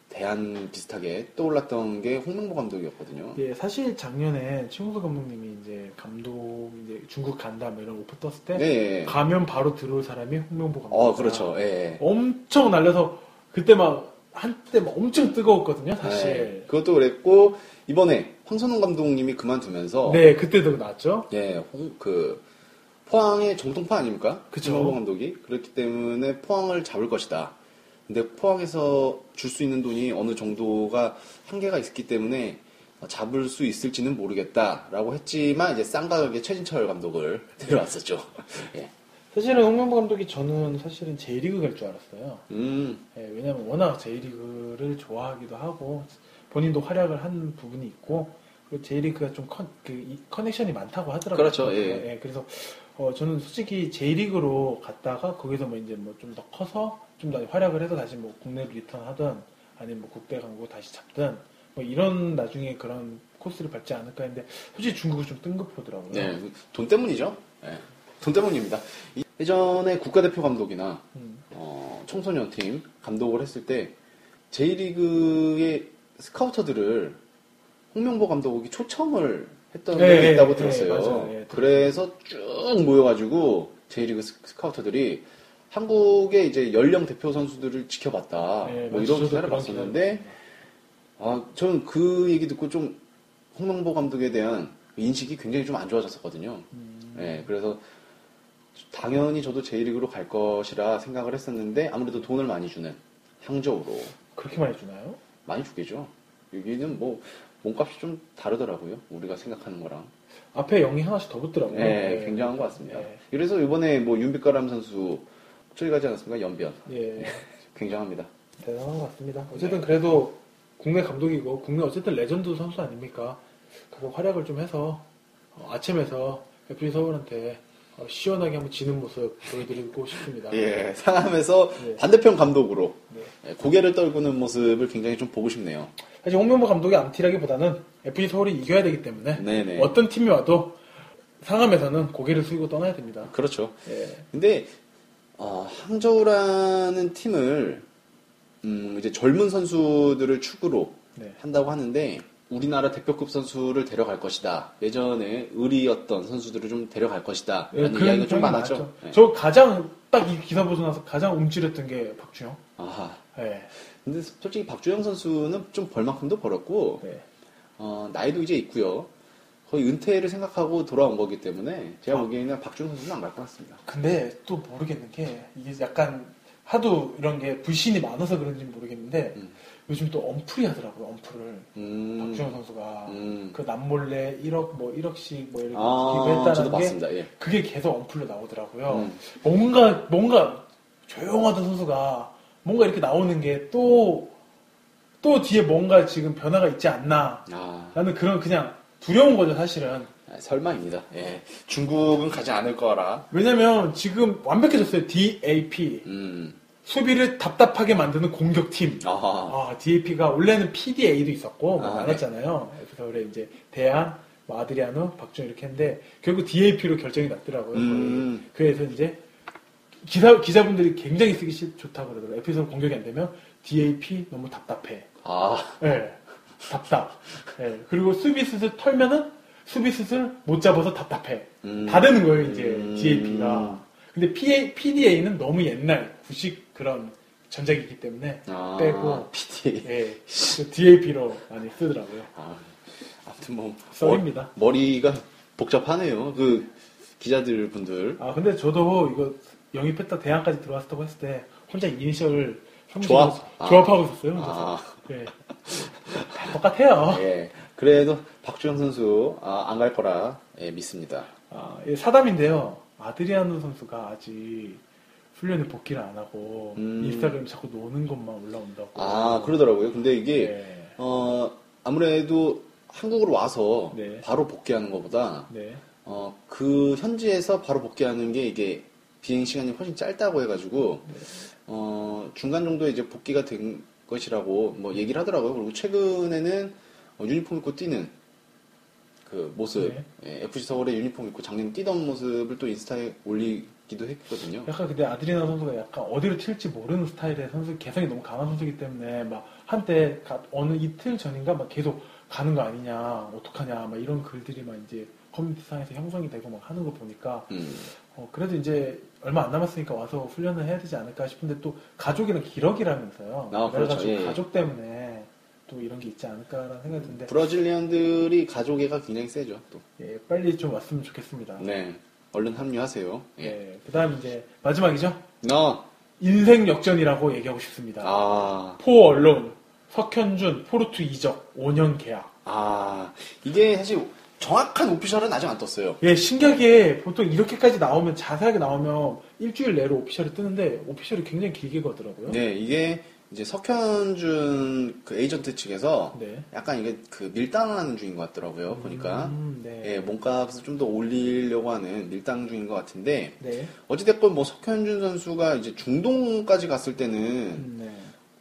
대안 비슷하게 떠올랐던 게 홍명보 감독이었거든요. 예, 사실 작년에 최용수 감독님이 이제 감독 이제 중국 간다 뭐 이런 오퍼 떴을 때 네. 예. 가면 바로 들어올 사람이 홍명보 감독. 어, 그렇죠. 예. 엄청 날려서 그때 막 한때 막 엄청 뜨거웠거든요, 사실. 네. 그것도 그랬고 이번에 황선홍 감독님이 그만두면서 네, 그때도 나왔죠. 예, 홍- 그 포항의 정통파 아닙니까? 그쵸. 홍명보 감독이 그렇기 때문에 포항을 잡을 것이다. 근데 포항에서 줄 수 있는 돈이 어느 정도가 한계가 있기 때문에 잡을 수 있을지는 모르겠다라고 했지만 이제 싼 가격에 최진철 감독을 데려왔었죠. 예. 사실은 홍명보 감독이 저는 사실은 J리그 갈 줄 알았어요. 음, 예, 왜냐면 워낙 J리그를 좋아하기도 하고 본인도 활약을 한 부분이 있고 그리고 J리그가 좀 컨, 그, 이 connection이 많다고 하더라고요. 그렇죠, 예. 그래서 어, 저는 솔직히 J리그로 갔다가 거기서 뭐 이제 뭐 좀 더 커서 좀 더 활약을 해서 다시 뭐 국내로 return하든 아니면 뭐 국대 감독 다시 잡든 뭐 이런 나중에 그런 코스를 밟지 않을까 했는데 솔직히 중국은 좀 뜬금포더라고요. 네, 돈 때문이죠. 예, 돈 때문입니다. 이- 예전에 국가대표 감독이나 음, 어, 청소년 팀 감독을 했을 때 J리그의 스카우터들을 홍명보 감독이 초청을 했던 네, 적이 있다고 네, 들었어요. 네, 그래서 쭉 모여가지고 J리그 스- 스카우터들이 한국의 이제 연령 대표 선수들을 지켜봤다. 네, 뭐. 이런 기사를 봤었는데, 아, 저는 그 얘기 듣고 좀 홍명보 감독에 대한 인식이 굉장히 좀 안 좋아졌었거든요. 음. 네, 그래서 당연히 저도 J리그로 갈 것이라 생각을 했었는데 아무래도 돈을 많이 주는 항저우로 그렇게 많이 주나요? 많이 주겠죠. 여기는 뭐 몸값이 좀 다르더라고요. 우리가 생각하는 거랑. 앞에 0이 하나씩 더 붙더라고요. 네, 굉장한 것 같습니다. 네. 그래서 이번에 뭐 윤빛가람 선수 저기 가지 않았습니까? 연변. 예, 굉장합니다. 대단한 것 같습니다. 어쨌든 그래도 국내 감독이고 국내 어쨌든 레전드 선수 아닙니까? 그래서 활약을 좀 해서 어, 아침에서 FC 서울한테 어, 시원하게 한번 지는 모습 보여드리고 싶습니다. 예, 상암에서 네. 반대편 감독으로 네. 예, 고개를 떨구는 모습을 굉장히 좀 보고 싶네요. 사실 홍명보 감독이 암티라기보다는 FC 서울이 이겨야 되기 때문에 네네. 어떤 팀이 와도 상암에서는 고개를 숙이고 떠나야 됩니다. 그렇죠. 예. 근데 어, 항저우라는 팀을 음, 이제 젊은 선수들을 축으로 네. 한다고 하는데 우리나라 대표급 선수를 데려갈 것이다. 예전에 의리였던 선수들을 좀 데려갈 것이다. 예, 라는 이야기가 좀 많았죠. 많았죠. 예. 저 가장 딱 이 기사 보고 나서 가장 움찔했던 게 박주영. 아하. 예. 근데 솔직히 박주영 선수는 좀 벌만큼도 벌었고 네. 어, 나이도 이제 있고요. 거의 은퇴를 생각하고 돌아온 거기 때문에 제가 아. 보기에는 박주영 선수는 안 갈 것 같습니다. 근데 또 모르겠는 게 이게 약간 하도 이런 게 불신이 많아서 그런지 모르겠는데 음. 요즘 또 엄풀이 하더라고요 엄풀을 음. 박주영 선수가 음. 그 남몰래 1억 뭐 1억씩 뭐 이렇게 아, 기부했다는 게. 예. 그게 계속 엄풀로 나오더라고요. 음. 뭔가 뭔가 조용하던 선수가 뭔가 이렇게 나오는 게 또 또 뒤에 뭔가 지금 변화가 있지 않나 아, 라는 그런 그냥 두려운 거죠 사실은. 아, 설마입니다. 예. 중국은 가지 않을 거라. 왜냐면 지금 완벽해졌어요. DAP 음. 수비를 답답하게 만드는 공격팀. 아하. 아, DAP가 원래는 PDA도 있었고 뭐 아, 많았잖아요. 그래서 그래 이제 대안, 뭐 아드리아노, 박준 이렇게 했는데 결국 DAP로 결정이 났더라고요. 음. 그래서 이제 기사 기자분들이 굉장히 쓰기 싫, 좋다고 그러더라고요. 에피소드 공격이 안 되면 DAP 너무 답답해. 아, 예, 답답. 예, 그리고 수비수를 털면은 수비수를 못 잡아서 답답해. 음. 다 되는 거예요, 이제 음. DAP가. 근데 PA, PDA는 너무 옛날 구식 그런 전작이기 때문에 아, 빼고 PD. 예, DAP로 많이 쓰더라고요. 아, 아무튼 뭐 썰입니다. 머, 리가 복잡하네요. 그 기자들 분들. 아 근데 저도 이거 영입했다 대학까지 들어왔다고 했을 때 혼자 이니셜 형식으로 조합? 아. 조합하고 있었어요. 혼자서. 아, 예. 다 똑같아요. 예. 그래도 박주영 선수 아, 안 갈 거라 예, 믿습니다. 아, 예, 사담인데요. 아드리아노 선수가 아직 훈련에 복귀를 안 하고 음. 인스타그램 자꾸 노는 것만 올라온다고. 아, 그러더라고요. 근데 이게 네. 어, 아무래도 한국으로 와서 네. 바로 복귀하는 것보다 네. 어, 그 현지에서 바로 복귀하는 게 이게 비행 시간이 훨씬 짧다고 해가지고 네. 어, 중간 정도에 이제 복귀가 된 것이라고 뭐 얘기를 하더라고요. 그리고 최근에는 어, 유니폼 입고 뛰는 그 모습, 네. 예, FC 서울의 유니폼 입고 작년 뛰던 모습을 또 인스타에 올리 기도 했거든요. 약간 근데 아드리아노 선수가 약간 어디로 튈지 모르는 스타일의 선수, 개성이 너무 강한 선수이기 때문에 막 한때 가- 어느 이틀 전인가 막 계속 가는 거 아니냐, 어떡하냐, 막 이런 글들이 막 이제 커뮤니티상에서 형성이 되고 막 하는 거 보니까 음, 어, 그래도 이제 얼마 안 남았으니까 와서 훈련을 해야 되지 않을까 싶은데 또 가족이랑 기러기라면서요. 아, 그래가지고 그렇죠. 예, 예. 가족 때문에 또 이런 게 있지 않을까라는 생각이 드는데 브라질리언들이 가족애가 굉장히 세죠. 또. 예, 빨리 좀 왔으면 좋겠습니다. 네, 얼른 합류하세요. 예. 예, 그다음 이제 마지막이죠. 나, 인생 역전이라고 얘기하고 싶습니다. 아, 포 언론 석현준 포르투 이적 5년 계약. 아, 이게 사실 정확한 official은 아직 안 떴어요. 예, 신기하게 보통 이렇게까지 나오면 자세하게 나오면 일주일 내로 official이 뜨는데 official이 굉장히 길게 가더라고요. 네, 이게 이제 석현준 그 에이전트 측에서 네. 약간 이게 그 밀당하는 중인 것 같더라고요. 보니까. 음, 네. 예, 몸값을 좀 더 올리려고 하는 밀당 중인 것 같은데 네. 어찌됐건 뭐 석현준 선수가 이제 중동까지 갔을 때는 음, 네.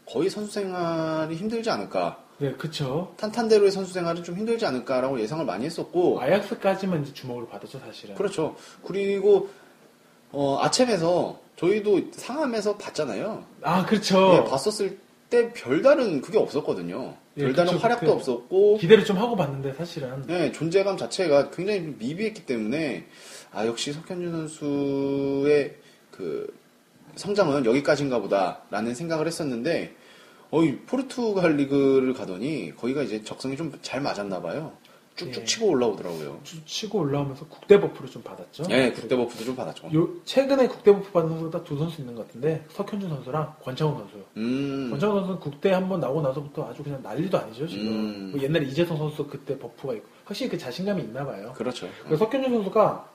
거의 선수 생활이 힘들지 않을까 네, 그쵸. 탄탄대로의 선수 생활은 좀 힘들지 않을까라고 예상을 많이 했었고 아약스까지만 이제 주목을 받았죠, 사실은. 그렇죠 그리고 어, 아챔에서 저희도 상암에서 봤잖아요. 아, 그렇죠. 예, 봤었을 때 별다른 그게 없었거든요. 예, 별다른 그쵸, 활약도 그때 없었고. 기대를 좀 하고 봤는데 사실은. 네, 존재감 자체가 굉장히 미비했기 때문에 아 역시 석현준 선수의 그 성장은 여기까지인가 보다라는 생각을 했었는데 어이 포르투갈 리그를 가더니 거기가 이제 적성이 좀 잘 맞았나 봐요. 쭉쭉 예. 치고 올라오더라고요. 쭉 치고 올라오면서 국대 buff를 좀 받았죠. 네, 국대 buff도 좀 받았죠. 요, 최근에 국대 buff 받은 선수가 딱 두 선수 있는 것 같은데 석현준 선수랑 권창훈 선수요. 음, 권창훈 선수는 국대 한번 나오고 나서부터 아주 그냥 난리도 아니죠 지금. 음. 뭐 옛날에 이재성 선수 그때 buff가 있고 확실히 그 자신감이 있나 봐요. 그렇죠. 그래서 석현준 선수가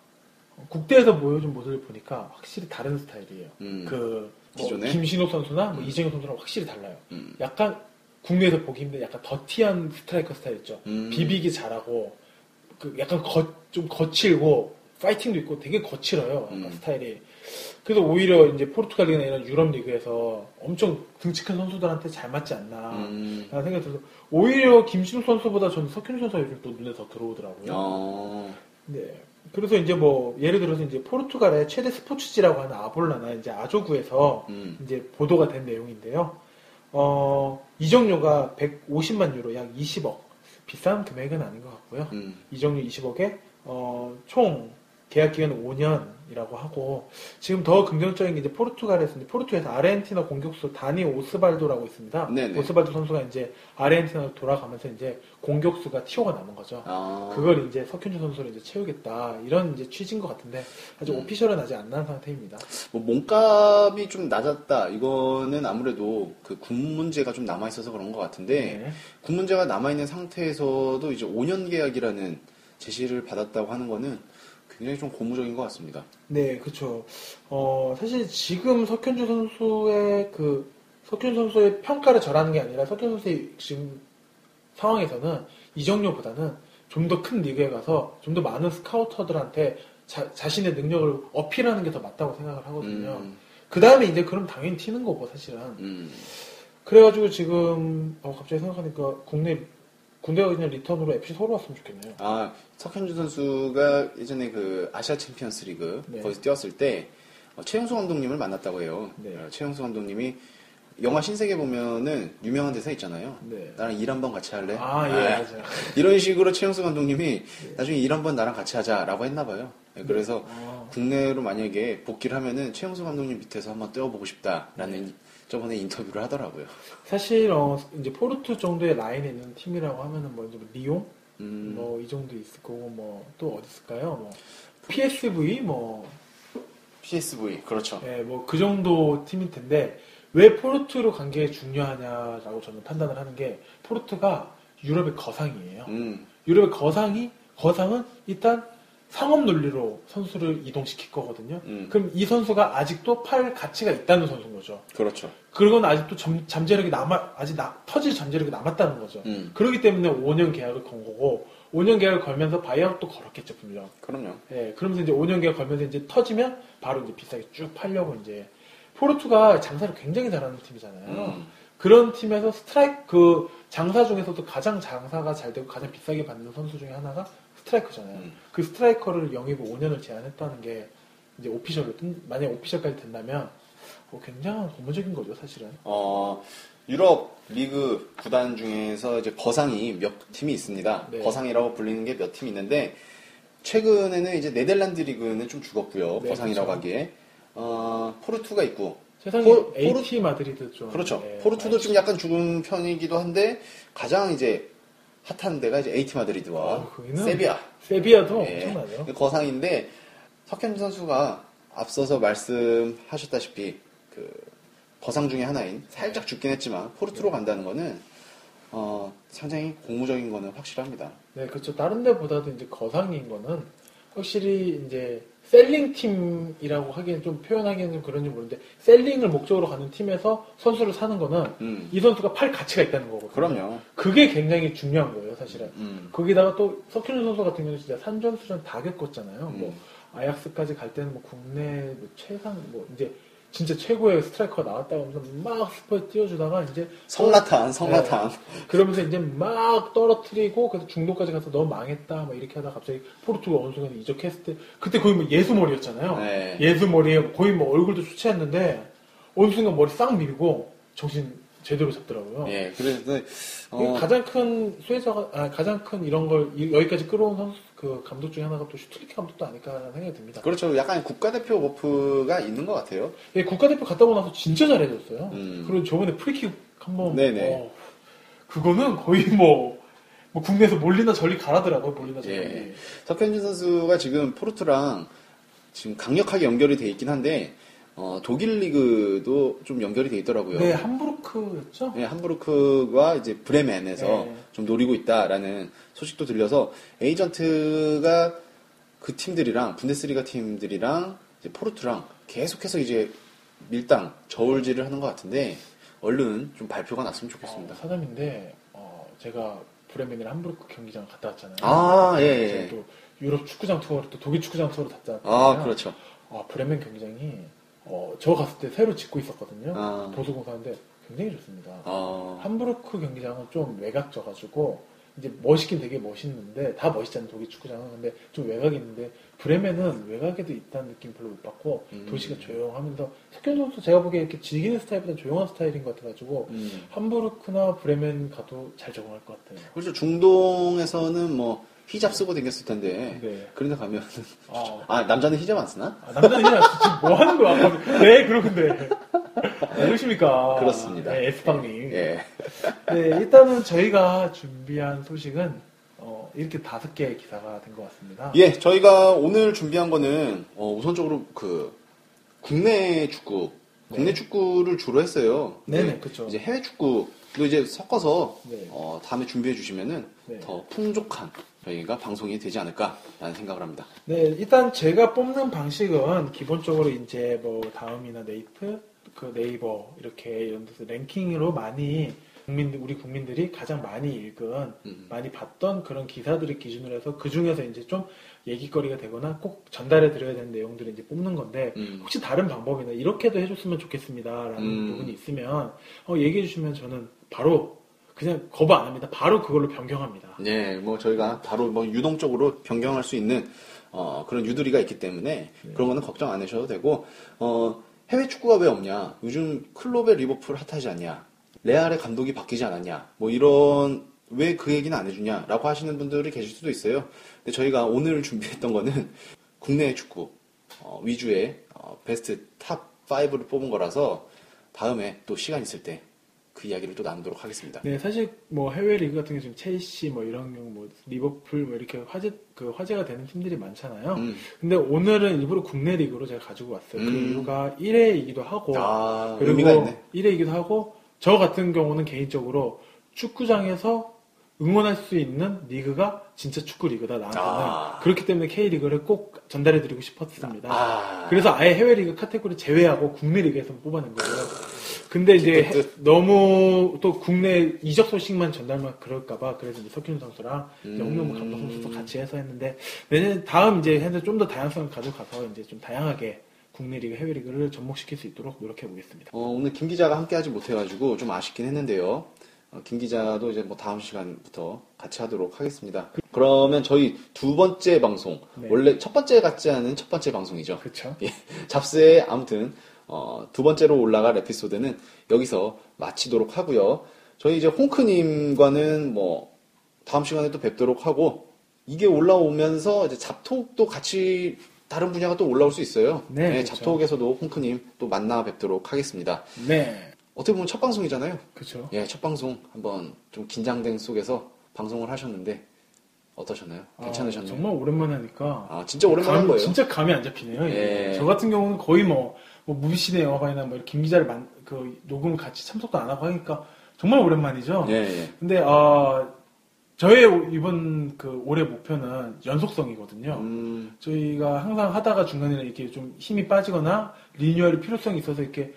국대에서 보여준 모습을 보니까 확실히 다른 스타일이에요. 음. 그뭐 기존에? 김신욱 선수나 뭐 음. 이정협 선수랑 확실히 달라요. 음. 약간 국내에서 보기 힘든 약간 더티한 스트라이커 스타일 있죠. 음. 비비기 잘하고 그 약간 거, 좀 거칠고 파이팅도 있고 되게 거칠어요. 음. 스타일이. 그래서 오히려 이제 포르투갈 리그나 이런 유럽 리그에서 엄청 등치 큰 선수들한테 잘 맞지 않나 음. 라는 생각이 들어서 오히려 김신욱 선수보다 저는 석현준 선수가 요즘 또 눈에 더 들어오더라고요. 어, 네. 그래서 이제 뭐 예를 들어서 이제 포르투갈의 최대 스포츠지라고 하는 아볼라나 이제 아조구에서 음. 이제 보도가 된 내용인데요. 어, 이적료가 150만 유로 약 20억. 비싼 금액은 아닌 것 같고요. 음. 이적료 20억에 어, 총 계약 기간은 5년 이라고 하고 지금 더 긍정적인 게 이제 포르투갈에서 이제 포르투에서 아르헨티나 공격수 다니 오스발도라고 있습니다. 네네. 오스발도 선수가 이제 아르헨티나로 돌아가면서 이제 공격수가 티오가 남은 거죠. 아. 그걸 이제 석현주 선수를 이제 채우겠다 이런 이제 취지인 것 같은데 아직 음. 오피셜은 아직 안 난 상태입니다. 뭐 몸값이 좀 낮았다. 이거는 아무래도 그 군 문제가 좀 남아 있어서 그런 것 같은데 네. 군 문제가 남아 있는 상태에서도 이제 5년 계약이라는 제시를 받았다고 하는 거는 굉장히 좀 고무적인 것 같습니다. 네, 그렇죠. 어, 사실 지금 석현주 선수의 그 석현주 선수의 평가를 절하는 게 아니라 석현주 선수의 지금 상황에서는 이정료보다는 좀 더 큰 리그에 가서 좀 더 많은 스카우터들한테 자, 자신의 능력을 어필하는 게 더 맞다고 생각을 하거든요. 음, 그 다음에 이제 그럼 당연히 튀는 거고 사실은. 음. 그래가지고 지금 어, 갑자기 생각하니까 국내 군대가 그냥 return으로 FC 서울 왔으면 좋겠네요. 아, 석현준 선수가 예전에 그 아시아 챔피언스 리그 네. 거기서 뛰었을 때 어, 최용수 감독님을 만났다고 해요. 네. 어, 최용수 감독님이 영화 신세계 보면은 유명한 대사 있잖아요. 네. 나랑 일 한번 같이 할래? 아, 예, 아, 맞아요. 이런 식으로 최용수 감독님이 나중에 일 한번 나랑 같이 하자라고 했나 봐요. 네, 그래서 아, 국내로 만약에 복귀를 하면은 최용수 감독님 밑에서 한번 뛰어보고 싶다라는 네. 저번에 인터뷰를 하더라고요. 사실 어, 이제 포르투 정도의 라인에 있는 팀이라고 하면은 뭐 이제 뭐 리옹 음, 뭐이 정도 있을 거고 뭐 또 어디 있을까요? 뭐 PSV 뭐 PSV 그렇죠. 예, 뭐그 정도 팀일 텐데 왜 포르투로 간 게 중요하냐라고 저는 판단을 하는 게 포르투가 유럽의 거상이에요. 음, 유럽의 거상이 거상은 일단 상업 논리로 선수를 이동시킬 거거든요. 음. 그럼 이 선수가 아직도 팔 가치가 있다는 선수인 거죠. 그렇죠. 그건 아직도 잠, 잠재력이 남아 아직 나- 터질 잠재력이 남았다는 거죠. 음, 그렇기 때문에 5년 계약을 건 거고 5년 계약을 걸면서 바이아웃도 걸었겠죠 분명. 그럼요. 예, 그러면서 이제 5년 계약 걸면서 이제 터지면 바로 이제 비싸게 쭉 팔려고 이제 포르투가 장사를 굉장히 잘하는 팀이잖아요. 음, 그런 팀에서 스트라이크 그 장사 중에서도 가장 장사가 잘 되고 가장 비싸게 받는 선수 중에 하나가 스트라이커잖아요. 음. 그 스트라이커를 영입을 5년을 제한했다는 게 이제 오피셜로 뜬- 만약 오피셜까지 된다면 뭐 굉장한 고무적인 거죠 사실은. 어, 유럽 리그 구단 중에서 이제 거상이 몇 팀이 있습니다. 네. 거상이라고 불리는 게 몇 팀이 있는데 최근에는 이제 네덜란드 리그는 좀 죽었고요. 네, 거상이라고 그렇죠. 하기에 어, 포르투가 있고 세상에 포- AT 마드리드 좀 그렇죠. 예, 포르투도 좀 약간 죽은 편이기도 한데 가장 이제 핫한 데가 이제 AT 마드리드와 어, 세비야. 세비야도 예, 엄청나죠. 거상인데 석현준 선수가 앞서서 말씀하셨다시피 그 거상 중에 하나인 살짝 죽긴 했지만 포르투로 간다는 거는 어, 상당히 고무적인 거는 확실합니다. 네, 그렇죠. 다른 데보다도 이제 거상인 거는 확실히 이제 셀링 팀이라고 하기엔 좀 표현하기에는 좀 그런지 모르는데 셀링을 목적으로 가는 팀에서 선수를 사는 거는 음, 이 선수가 팔 가치가 있다는 거거든요. 그럼요. 그게 굉장히 중요한 거예요, 사실은. 음, 거기다가 또 석현우 선수 같은 경우는 진짜 산전수전 다 겪었잖아요. 음. 뭐 아약스까지 갈 때는 뭐 국내 뭐 최상 뭐 이제 진짜 최고의 스트라이커가 나왔다고 하면서 막 스포에 띄워주다가 이제 성나탄, 성나탄. 그러면서 이제 막 떨어뜨리고 그래서 중도까지 가서 너무 망했다 막 이렇게 하다가 갑자기 포르투갈 어느 순간 이적했을 때 그때 거의 뭐 예수머리였잖아요. 네. 예수머리에 거의 뭐 얼굴도 않는데 어느 순간 머리 싹 밀고 정신 제대로 잡더라고요. 예, 그래서 어, 가장 큰 수혜자가 아, 가장 큰 이런 걸 이- 여기까지 끌어온 선수 그 감독 중에 하나가 또 슈틀리케 감독도 아닐까라는 생각이 듭니다. 그렇죠. 약간 국가대표 buff가 있는 것 같아요. 예, 국가대표 갔다 오고 나서 진짜 잘해줬어요. 음. 그리고 저번에 프리킥 한번 네네. 어, 그거는 거의 뭐, 뭐 국내에서 몰리나 저리 가라더라고요. 몰리나 저리. 예. 석현준 선수가 지금 포르투랑 지금 강력하게 연결이 돼 있긴 한데 어, 독일 리그도 좀 연결이 돼 있더라고요. 네, 함부르크였죠. 네, 함부르크가 이제 브레멘에서 네. 좀 노리고 있다라는 소식도 들려서 에이전트가 그 팀들이랑 분데스리가 팀들이랑 이제 포르투랑 계속해서 이제 밀당 저울질을 하는 것 같은데 얼른 좀 발표가 났으면 좋겠습니다. 어, 사담인데 어, 제가 브레멘이랑 함부르크 경기장 갔다 왔잖아요. 아, 예, 예. 제가 또 유럽 축구장 투어를 또 독일 축구장 투어를 갔다 왔거든요. 아, 그렇죠. 아, 브레멘 경기장이 어, 저 갔을 때 새로 짓고 있었거든요. 아. 보수공사인데 굉장히 좋습니다. 어, 함부르크 경기장은 좀 외곽져가지고 이제 멋있긴 되게 멋있는데 다 멋있잖아요 독일 축구장은 근데 좀 외곽이 있는데 브레멘은 외곽에도 있다는 느낌 별로 못 받고 음. 도시가 조용하면서 석현 선수 제가 보기에 이렇게 즐기는 스타일보다 조용한 스타일인 것 같아가지고 음. 함부르크나 브레멘 가도 잘 적응할 것 같아요. 그렇죠. 중동에서는 뭐 히잡 쓰고 다녔을 텐데 네. 그런데 가면 아, 아 남자는 히잡 안 쓰나? 아, 남자는 그냥 지금 뭐 하는 거야? 네 그러는데 누구십니까? 그렇습니다. 네, 에스팡님. 예. 네, 일단은 저희가 준비한 소식은 어, 이렇게 다섯 개의 기사가 된 것 같습니다. 예, 저희가 오늘 준비한 거는 어, 우선적으로 그 국내 축구, 국내 네. 축구를 주로 했어요. 네네, 네, 그쵸. 이제 해외 축구도 이제 섞어서 네. 어, 다음에 준비해 주시면은 네. 더 풍족한 저희가 방송이 되지 않을까라는 생각을 합니다. 네, 일단 제가 뽑는 방식은 기본적으로 이제 뭐 다음이나 네이트, 그 네이버 이렇게 이런 데서 랭킹으로 많이 국민들 우리 국민들이 가장 많이 읽은 음. 많이 봤던 그런 기사들을 기준으로 해서 그 중에서 이제 좀 얘기거리가 되거나 꼭 전달해 드려야 되는 내용들을 이제 뽑는 건데 음. 혹시 다른 방법이나 이렇게도 해줬으면 좋겠습니다라는 음. 부분이 있으면 어, 얘기해 주시면 저는 바로 그냥 거부 안 합니다. 바로 그걸로 변경합니다. 네, 뭐 저희가 바로 뭐 유동적으로 변경할 수 있는 어, 그런 유두리가 있기 때문에 네. 그런 거는 걱정 안 하셔도 되고 어, 해외 축구가 왜 없냐? 요즘 클롭의 리버풀 핫하지 않냐? 레알의 감독이 바뀌지 않았냐? 뭐 이런 왜 그 얘기는 안 해주냐 라고 하시는 분들이 계실 수도 있어요. 근데 저희가 오늘 준비했던 거는 국내 축구 어, 위주의 어, 베스트 top 5를 뽑은 거라서 다음에 또 시간 있을 때 그 이야기를 또 나누도록 하겠습니다. 네, 사실 뭐 해외 리그 같은 경우 지금 첼시 뭐 이런 경우 뭐 리버풀 뭐 이렇게 화제 그 화제가 되는 팀들이 많잖아요. 음. 근데 오늘은 일부러 국내 리그로 제가 가지고 왔어요. 그 음. 이유가 1회이기도 하고 아, 그리고 의미가 있네. 1회이기도 하고 저 같은 경우는 개인적으로 축구장에서 응원할 수 있는 리그가 진짜 축구 리그다 나한테는 아. 그렇기 때문에 K 리그를 꼭 전달해드리고 싶었습니다. 아. 그래서 아예 해외 리그 카테고리 제외하고 국내 리그에서 뽑아낸 거예요. 근데 이제 너무 또 국내 이적 소식만 전달만 그럴까봐 그래서 이제 석균 선수랑 이제 음. 감독 선수도 같이 해서 했는데 내년 다음 이제 해서 좀 더 다양성을 가져가서 이제 좀 다양하게 국내 리그, 해외 리그를 접목시킬 수 있도록 노력해 보겠습니다. 어, 오늘 김 기자가 함께하지 못해가지고 좀 아쉽긴 했는데요. 어, 김 기자도 이제 뭐 다음 시간부터 같이 하도록 하겠습니다. 그러면 저희 두 번째 방송 네. 원래 첫 번째 같지 않은 첫 번째 방송이죠. 그렇죠? 예, 잡스의 아무튼 어, 두 번째로 올라갈 에피소드는 여기서 마치도록 하고요. 저희 이제 홍크님과는 뭐 다음 시간에 또 뵙도록 하고 이게 올라오면서 이제 잡톡도 같이 다른 분야가 또 올라올 수 있어요. 네, 네, 그렇죠. 잡톡에서도 홍크님 또 만나 뵙도록 하겠습니다. 네, 어떻게 보면 첫 방송이잖아요. 그렇죠. 예, 첫 방송 한번 좀 긴장된 속에서 방송을 하셨는데 어떠셨나요? 괜찮으셨나요? 아, 정말 오랜만에 하니까 아, 진짜 오랜만에 한 감이- 거예요. 진짜 감이 안 잡히네요. 예. 저 같은 경우는 거의 뭐, 뭐 무신의 영화관이나 뭐김 기자를 만, 그 녹음 같이 참석도 안 하고 하니까 정말 오랜만이죠. 예, 예. 근데 어, 저의 이번 그 올해 목표는 연속성이거든요. 음, 저희가 항상 하다가 중간에 이렇게 좀 힘이 빠지거나 리뉴얼이 필요성이 있어서 이렇게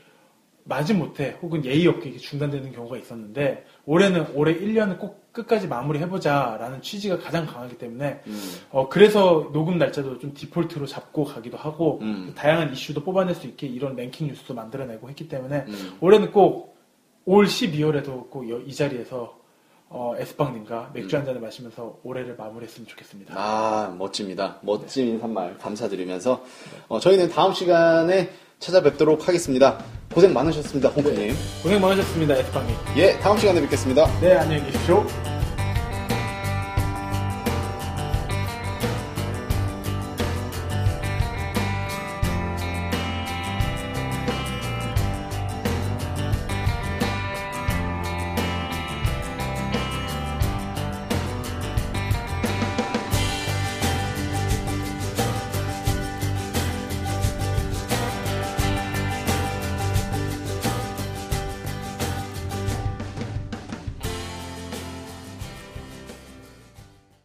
마지 못해 혹은 예의 없게 중단되는 경우가 있었는데 올해는 올해 1년을 꼭 끝까지 마무리해보자라는 취지가 가장 강하기 때문에 음, 어, 그래서 녹음 날짜도 좀 디폴트로 잡고 가기도 하고, 음. 다양한 이슈도 뽑아낼 수 있게 이런 랭킹 뉴스도 만들어내고 했기 때문에, 음. 올해는 꼭, 올 12월에도 꼭 이 자리에서, 어, 에스빵님과 맥주 한 잔을 마시면서 올해를 마무리했으면 좋겠습니다. 음. 아, 멋집니다. 멋진 인사말 감사드리면서 어, 저희는 다음 시간에 찾아뵙도록 하겠습니다. 고생 많으셨습니다, 홍크님. 고생 많으셨습니다, 에스팡님. 예, 다음 시간에 뵙겠습니다. 네, 안녕히 계십시오.